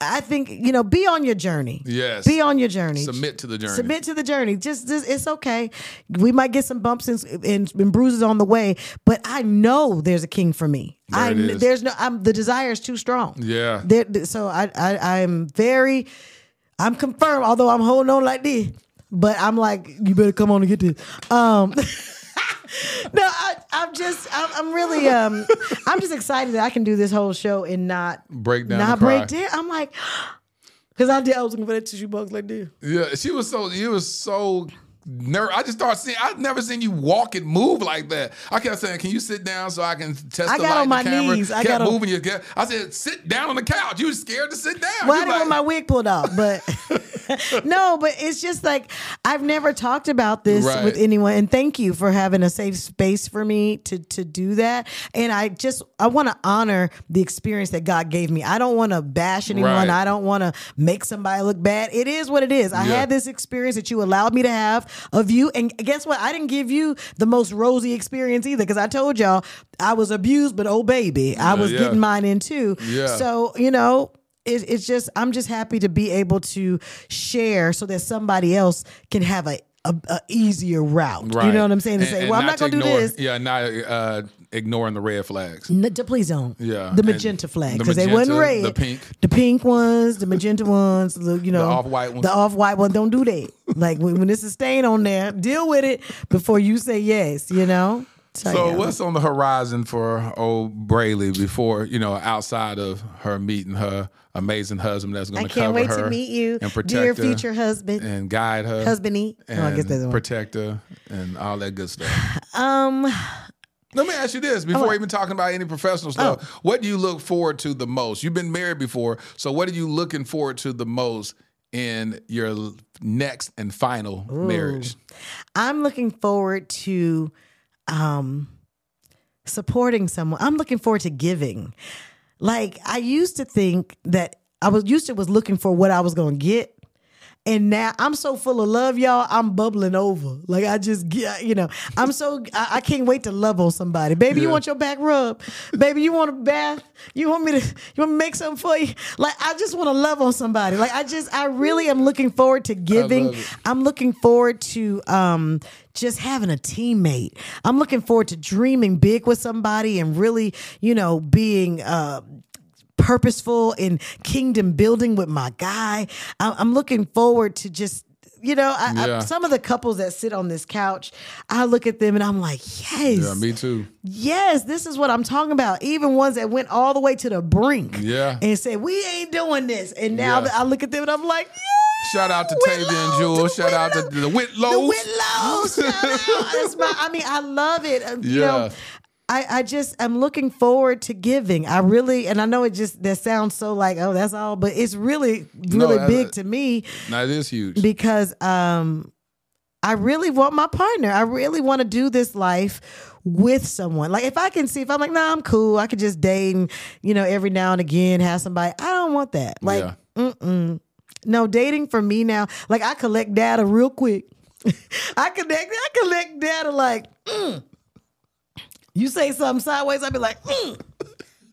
I think you know, be on your journey. Yes. be on your journey. Submit to the journey. Submit to the journey. Just, just it's okay. We might get some bumps and, and, and bruises on the way, but I know there's a king for me. There I there's no. I'm the desire is too strong. Yeah. There, so I, I I'm very I'm confirmed, although I'm holding on like this. But I'm like, you better come on and get this. Um No, I, I'm just I'm, I'm really um I'm just excited that I can do this whole show and not Break down not break down. I'm like because I did I was looking for that tissue box like this. Yeah, she was so you was so ner- I just started seeing. I've never seen you walk and move like that. I kept saying, "Can you sit down so I can test I the got light on my camera?" knees. I kept got on- moving. your I said, "Sit down on the couch." You were scared to sit down. Well, I didn't like- want my wig pulled out, but no, but it's just like I've never talked about this Right. with anyone, and thank you for having a safe space for me to to do that. And I just I want to honor the experience that God gave me. I don't want to bash anyone. Right. I don't want to make somebody look bad. It is what it is. I Yeah. had this experience that you allowed me to have of you, and guess what? I didn't give you the most rosy experience either because I told y'all I was abused, but oh baby, I was yeah. getting mine in too. Yeah. So you know it, it's just I'm just happy to be able to share so that somebody else can have a a, a easier route. You know what I'm saying? To And- say, and well, I'm not to gonna do this. Yeah, not uh, ignoring the red flags. N- d- please don't. Yeah, the magenta flag the because they wasn't red. the pink. the pink ones, the magenta ones. The, you know, the off-white ones. The off white one. Don't do that. like when, when it's a stain on there, deal with it before you say yes. You know. So yeah. what's on the horizon for old Brely before you know outside of her meeting her amazing husband that's going to can't cover wait her to meet you, and protect dear future husband. and guide her Husbandy. and Oh, I guess that's the one. protect her and all that good stuff. Um, Let me ask you this before even talking about any professional stuff. Oh. What do you look forward to the most? You've been married before, so what are you looking forward to the most in your next and final marriage? I'm looking forward to um supporting someone. I'm looking forward to giving. Like I used to think that I was used to was looking for what I was going to get. And now I'm so full of love, y'all. I'm bubbling over. Like I just, get, you know, I'm so I, I can't wait to love on somebody. Baby, you want your back rub? Baby, you want a bath? You want me to? You want me to make something for you? Like I just want to love on somebody. Like I just, I really am looking forward to giving. I'm looking forward to um just having a teammate. I'm looking forward to dreaming big with somebody and really, you know, being uh purposeful in kingdom building with my guy. I- I'm looking forward to just you know, I, Yeah. I, some of the couples that sit on this couch, I look at them and I'm like, yes, Yeah, me too. yes, this is what I'm talking about. Even ones that went all the way to the brink, Yeah. and said we ain't doing this, and now Yeah. I look at them and I'm like, yeah. Shout out to Tavia and Jewel. Shout out to the Whitlows. the Whitlows. shout out. That's my, I mean, I love it. Uh, You Yeah. know, I, I just I'm looking forward to giving. I really and I know it just that sounds so like oh that's all, but it's really really that- big to me That is huge. because um I really want my partner. I really want to do this life with someone. Like if I can see if I'm like, nah, I'm cool. I could just date and, you know, every now and again have somebody. I don't want that. Like, Yeah. mm-mm. No, dating for me now, like I collect data real quick. I connect, I collect data like, mm. You say something sideways, I'd be like, mm.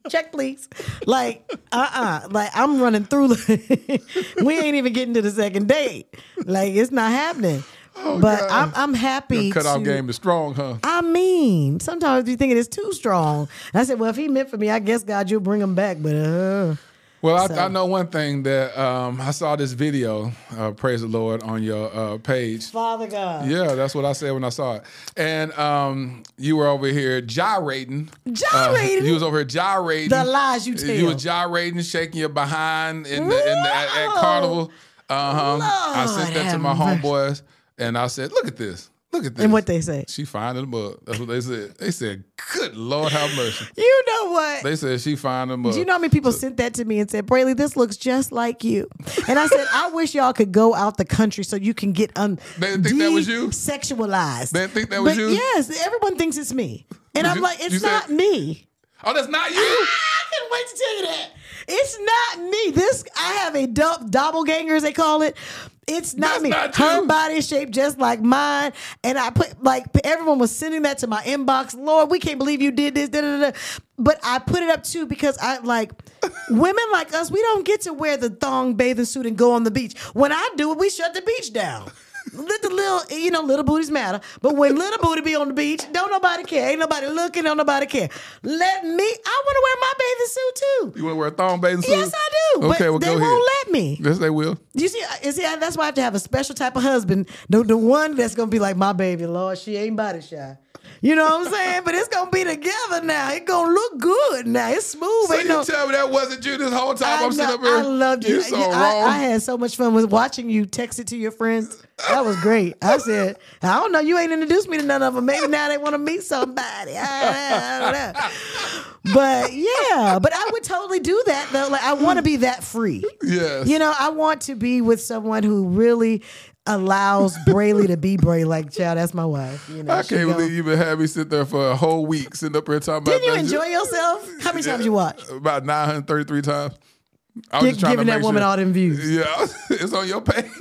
check please. Like, uh-uh. Like I'm running through. we ain't even getting to the second date. Like it's not happening. but I'm I'm happy. Your cutoff to- game is strong, huh? I mean, sometimes you think it is too strong. And I said, well, if he meant for me, I guess God, you'll bring him back. But uh, Well, I, So- I know one thing that um, I saw this video, uh, praise the Lord, on your uh, page. Father God, Yeah, that's what I said when I saw it. And um, you were over here gyrating. Gyrating? Uh, you was over here gyrating. The lies you tell. You was gyrating, shaking your behind in the, in the at, at carnival. Uh-huh. I sent that to my homeboys, and I said, "Look at this. Look at this." and what they say. She fine in the mud. That's what they said. They said, "Good Lord, have mercy." You know what? They said she fine in the mud. Do you know how many people sent that to me and said, Brely, this looks just like you? And I said, I wish y'all could go out the country so you can get un- They didn't think that was you? sexualized. They didn't think that was but you? Yes, everyone thinks it's me. And I'm you- like, it's said- not me. Oh, that's not you. Ah, I can't wait to tell you that. It's not me. This I have a dub, doppelganger, as they call it. It's not That's me. not Her body is shaped just like mine, and I put like everyone was sending that to my inbox. Lord, we can't believe you did this. Da, da, da. But I put it up too because I like women like us. We don't get to wear the thong bathing suit and go on the beach. When I do it, we shut the beach down. Let the little, you know, little booties matter. But when little booty be on the beach, don't nobody care. Ain't nobody looking, don't nobody care. Let me, I want to wear my bathing suit too. You want to wear a thong bathing suit? Yes, I do. Okay, but well, they go won't ahead. let me. Yes, they will. You see, you see, uh, that's why I have to have a special type of husband. The, the one that's gonna be like my baby, Lord, she ain't body shy. You know what I'm saying? But it's gonna be together now. It's gonna look good now. It's smooth. So Ain't you no- tell me that wasn't you this whole time? I, I'm sitting up here. I loved you. You so I, wrong. I had so much fun with watching you text it to your friends. That was great. I said, I don't know. You ain't introduced me to none of them. Maybe now they want to meet somebody. I don't know. But yeah, but I would totally do that though. Like I want to be that free. Yes. You know, I want to be with someone who really allows Brely to be Bray. Like, child, that's my wife. You know, I can't believe you've been having me sit there for a whole week sitting up here talking Didn't you about that enjoy shit. yourself? How many times you watch? About 933 times. I was Trying giving that woman sure- all them views. Yeah, it's on your page.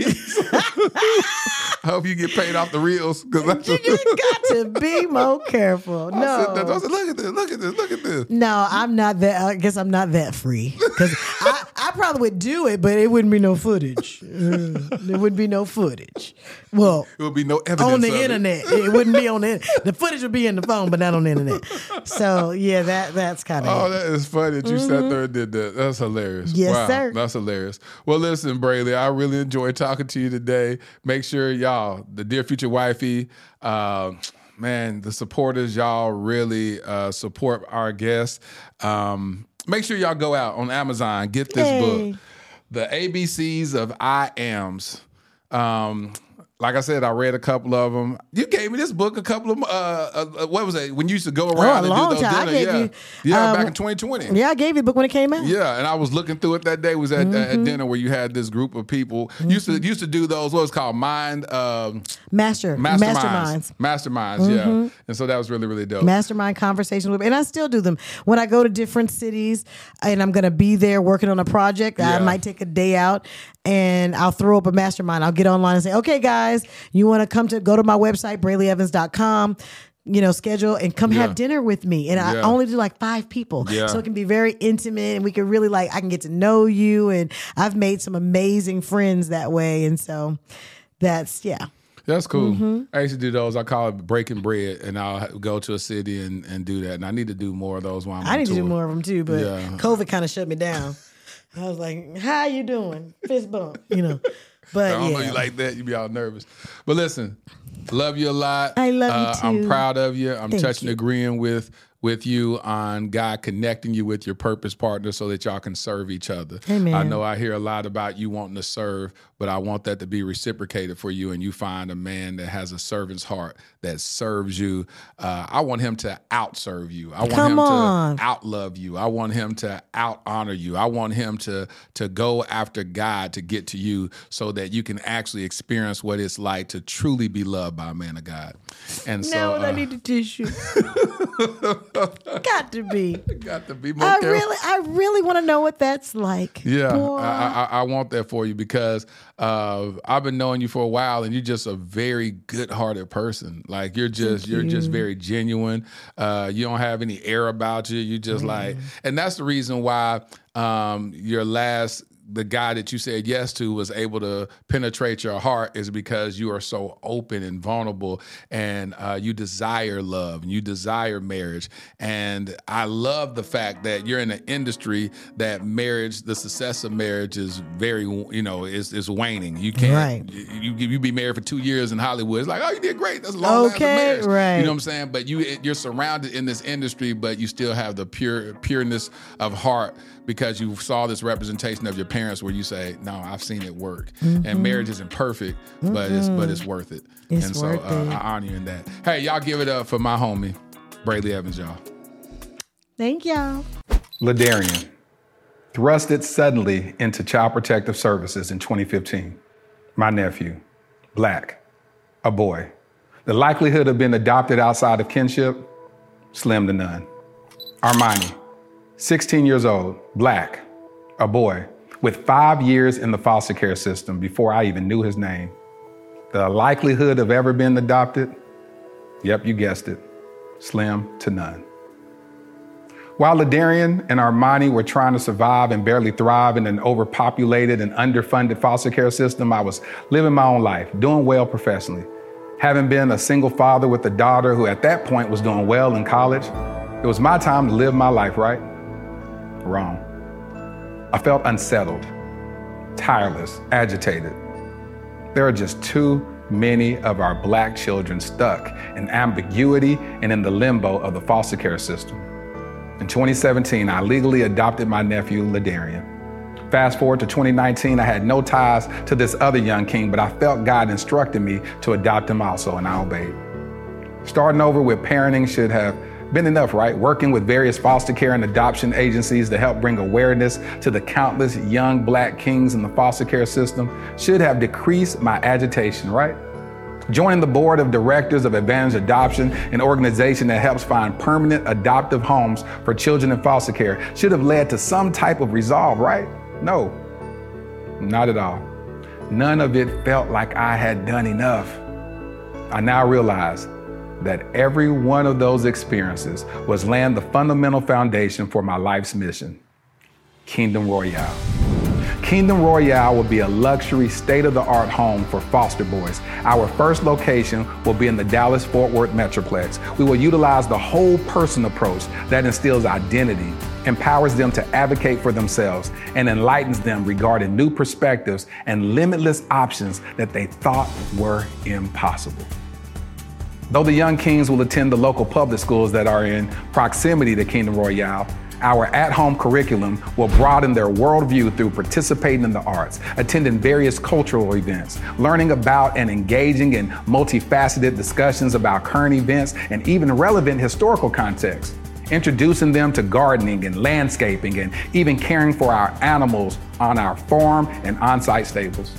I hope you get paid off the reels because I, You got to be more careful. Said. I No. said, look at this, look at this, look at this. No, I'm not that. I guess I'm not that free because I, I probably would do it, but it wouldn't be no footage. Uh, there wouldn't be no footage. Well, It would be no evidence on the of it. internet, it. wouldn't be on the the footage would be in the phone, but not on the internet. So yeah, that that's kind of. Oh, that is funny that you sat there and did that. That's hilarious. Mm-hmm. Yes, wow, sir. That's hilarious. Well, listen, Brely, I really enjoyed talking to you today. Make sure y'all, the dear future wifey, uh, man, the supporters, y'all really uh, support our guests. Um, make sure y'all go out on Amazon, get this Yay. book, The ABCs of I Ams. Um, like I said, I read a couple of them. You gave me this book a couple of uh, uh what was it when you used to go around Oh, a and long do those time. I gave yeah, you, yeah, um, back in 2020. Yeah, I gave you the book when it came out. Yeah, and I was looking through it that day. Was at, Mm-hmm. at dinner where you had this group of people used to used to do those what was called mind um, Master masterminds, masterminds. masterminds. Yeah, and so that was really really dope. mastermind conversations with and I still do them when I go to different cities and I'm gonna be there working on a project I might take a day out and I'll throw up a mastermind I'll get online and say okay guys you want to come to go to my website brelyevans.com you know schedule and come Yeah. have dinner with me and I only do like five people Yeah. so it can be very intimate and we can really like I can get to know you and I've made some amazing friends that way and so that's yeah That's cool. Mm-hmm. I used to do those. I call it breaking bread, and I'll go to a city and, and do that. And I need to do more of those while I'm I need to do more of them too, but Yeah. COVID kind of shut me down. I was like, "How you doing?" Fist bump, you know. But I don't yeah, know you like that. You be all nervous. But listen, love you a lot. I love you uh, too. I'm proud of you. I'm Thank touching you. agreeing with with you on God connecting you with your purpose partner so that y'all can serve each other. Amen. I know I hear a lot about you wanting to serve, but I want that to be reciprocated for you and you find a man that has a servant's heart that serves you. Uh, I want him to outserve you. I want Come him on. to outlove you. I want him to out honor you. I want him to to go after God to get to you so that you can actually experience what it's like to truly be loved by a man of God. And so now I uh, need a tissue. Got to be. got to be more I careful. really, I really want to know what that's like. Yeah, I, I, I want that for you because uh, I've been knowing you for a while, and you're just a very good-hearted person. Like you're just you're just very genuine. Uh, you don't have any air about you. You just like, and that's the reason why um, your last the guy that you said yes to was able to penetrate your heart is because you are so open and vulnerable and uh, you desire love and you desire marriage. And I love the fact that you're in an industry that marriage, the success of marriage is very, you know, is, is waning. You can't, Right. you, you, you be married for two years in Hollywood. It's like, oh, you did great. That's a long Okay, marriage. right. You know what I'm saying? But you, you're surrounded in this industry, but you still have the pure pureness of heart because you saw this representation of your parents where you say, "No, I've seen it work." And marriage isn't perfect, but it's but it's worth it. Mm-hmm. It's and so worth uh, it. I honor you in that. Hey, y'all give it up for my homie, Brely Evans, y'all. Thank y'all. Ladarian, thrusted suddenly into Child Protective Services in 2015. My nephew, black, a boy. The likelihood of being adopted outside of kinship, slim to none. Armani, 16 years old, black, a boy, with five years in the foster care system before I even knew his name. The likelihood of ever being adopted, yep, you guessed it, slim to none. While Ladarian and Armani were trying to survive and barely thrive in an overpopulated and underfunded foster care system, I was living my own life, doing well professionally. Having been a single father with a daughter who at that point was doing well in college, it was my time to live my life, right? Wrong. I felt unsettled, tireless, agitated. There are just too many of our black children stuck in ambiguity and in the limbo of the foster care system. In 2017, I legally adopted my nephew, Ladarian. Fast forward to 2019, I had no ties to this other young king, but I felt God instructed me to adopt him also, and I obeyed. Starting over with parenting should have been enough, right? Working with various foster care and adoption agencies to help bring awareness to the countless young black kings in the foster care system should have decreased my agitation, right? Joining the board of directors of Advantage Adoption, an organization that helps find permanent adoptive homes for children in foster care, should have led to some type of resolve, right? No, not at all. None of it felt like I had done enough. I now realize that every one of those experiences was laying the fundamental foundation for my life's mission Kingdom Royale. Kingdom Royale will be a luxury, state of the art home for foster boys. Our first location will be in the Dallas Fort Worth Metroplex. We will utilize the whole person approach that instills identity, empowers them to advocate for themselves, and enlightens them regarding new perspectives and limitless options that they thought were impossible. Though the young kings will attend the local public schools that are in proximity to Kingdom Royale, our at home curriculum will broaden their worldview through participating in the arts, attending various cultural events, learning about and engaging in multifaceted discussions about current events and even relevant historical contexts, introducing them to gardening and landscaping and even caring for our animals on our farm and on site stables.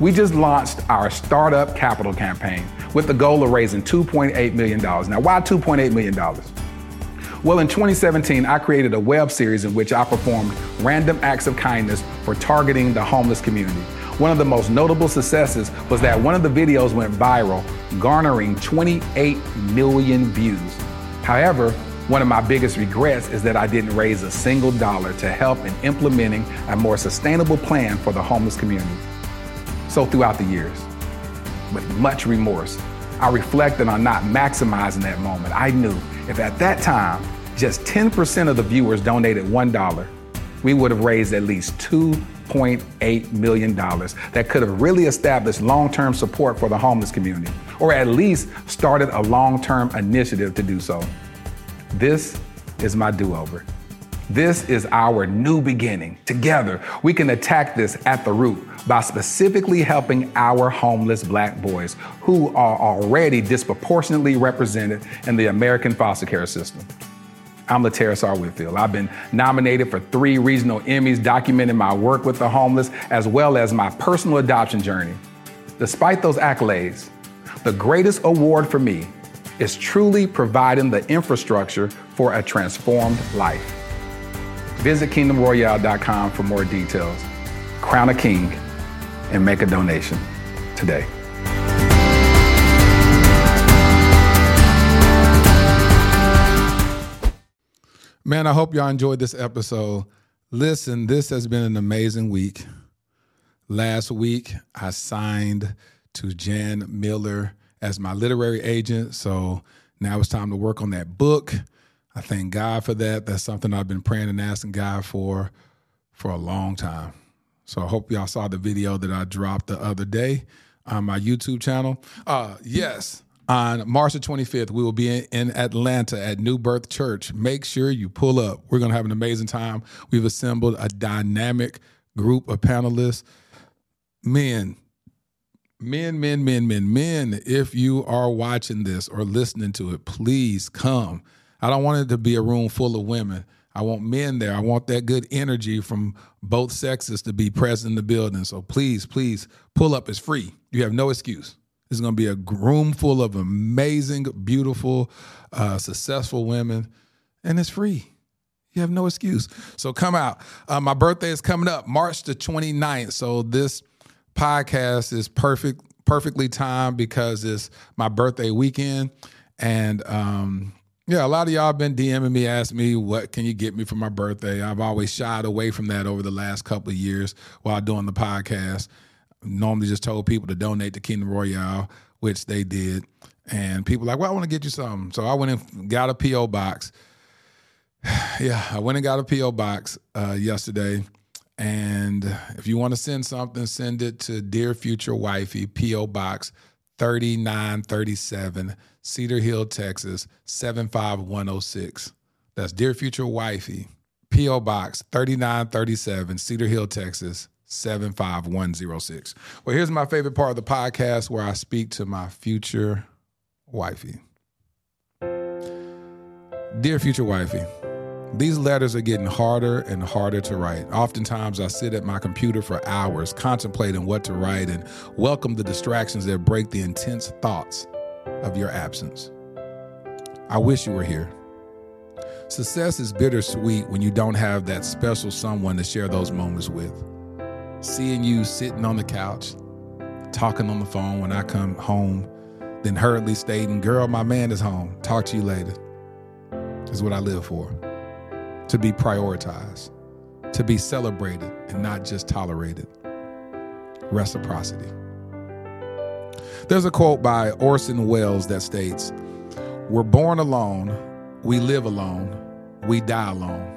We just launched our Startup Capital campaign with the goal of raising $2.8 million. Now, why $2.8 million? Well, in 2017, I created a web series in which I performed random acts of kindness for targeting the homeless community. One of the most notable successes was that one of the videos went viral, garnering 28 million views. However, one of my biggest regrets is that I didn't raise a single dollar to help in implementing a more sustainable plan for the homeless community. So, throughout the years, with much remorse. I reflected on not maximizing that moment. I knew if at that time just 10% of the viewers donated $1, we would have raised at least $2.8 million that could have really established long term support for the homeless community, or at least started a long term initiative to do so. This is my do over. This is our new beginning. Together, we can attack this at the root by specifically helping our homeless black boys who are already disproportionately represented in the American foster care system. I'm Laterris R. Whitfield. I've been nominated for three regional Emmys documenting my work with the homeless as well as my personal adoption journey. Despite those accolades, the greatest award for me is truly providing the infrastructure for a transformed life. Visit kingdomroyale.com for more details. Crown a King and make a donation today. Man, I hope y'all enjoyed this episode. Listen, this has been an amazing week. Last week, I signed to Jan Miller as my literary agent. So now it's time to work on that book. I thank God for that. That's something I've been praying and asking God for for a long time. So I hope y'all saw the video that I dropped the other day on my YouTube channel. Uh, yes, on March the 25th, we will be in, in Atlanta at New Birth Church. Make sure you pull up. We're going to have an amazing time. We've assembled a dynamic group of panelists. Men, men, men, men, men, men, if you are watching this or listening to it, please come. I don't want it to be a room full of women. I want men there. I want that good energy from both sexes to be present in the building. So please, please pull up. It's free. You have no excuse. It's going to be a room full of amazing, beautiful, uh, successful women, and it's free. You have no excuse. So come out. Uh, my birthday is coming up March the 29th. So this podcast is perfect, perfectly timed because it's my birthday weekend. And um, yeah, a lot of y'all have been DMing me, asking me what can you get me for my birthday. I've always shied away from that over the last couple of years while doing the podcast. Normally just told people to donate to Kingdom Royale, which they did. And people like, well, I want to get you something. So I went and got a PO box. yeah, I went and got a PO box uh, yesterday, And if you want to send something, send it to Dear Future Wifey, P.O. Box 3937, Cedar Hill, Texas 75106. That's Dear Future Wifey, P.O. Box 3937, Cedar Hill, Texas 75106. Well, here's my favorite part of the podcast where I speak to my future wifey. Dear future wifey, these letters are getting harder and harder to write. Oftentimes, I sit at my computer for hours contemplating what to write and welcome the distractions that break the intense thoughts of your absence. I wish you were here. Success is bittersweet when you don't have that special someone to share those moments with. Seeing you sitting on the couch, talking on the phone when I come home, then hurriedly stating, Girl, my man is home. Talk to you later, is what I live for to be prioritized, to be celebrated and not just tolerated. Reciprocity. There's a quote by Orson Welles that states, We're born alone, we live alone, we die alone.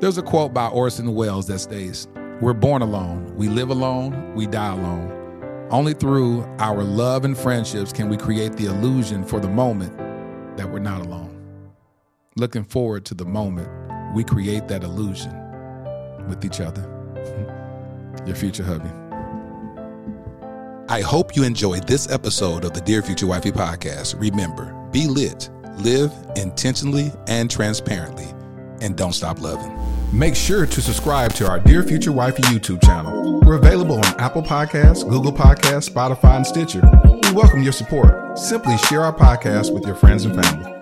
There's a quote by Orson Welles that states, We're born alone, we live alone, we die alone. Only through our love and friendships can we create the illusion for the moment that we're not alone. Looking forward to the moment we create that illusion with each other. Your future hubby. I hope you enjoyed this episode of the Dear Future Wifey podcast. Remember, be lit, live intentionally and transparently, and don't stop loving. Make sure to subscribe to our Dear Future Wifey YouTube channel. We're available on Apple Podcasts, Google Podcasts, Spotify, and Stitcher. We welcome your support. Simply share our podcast with your friends and family.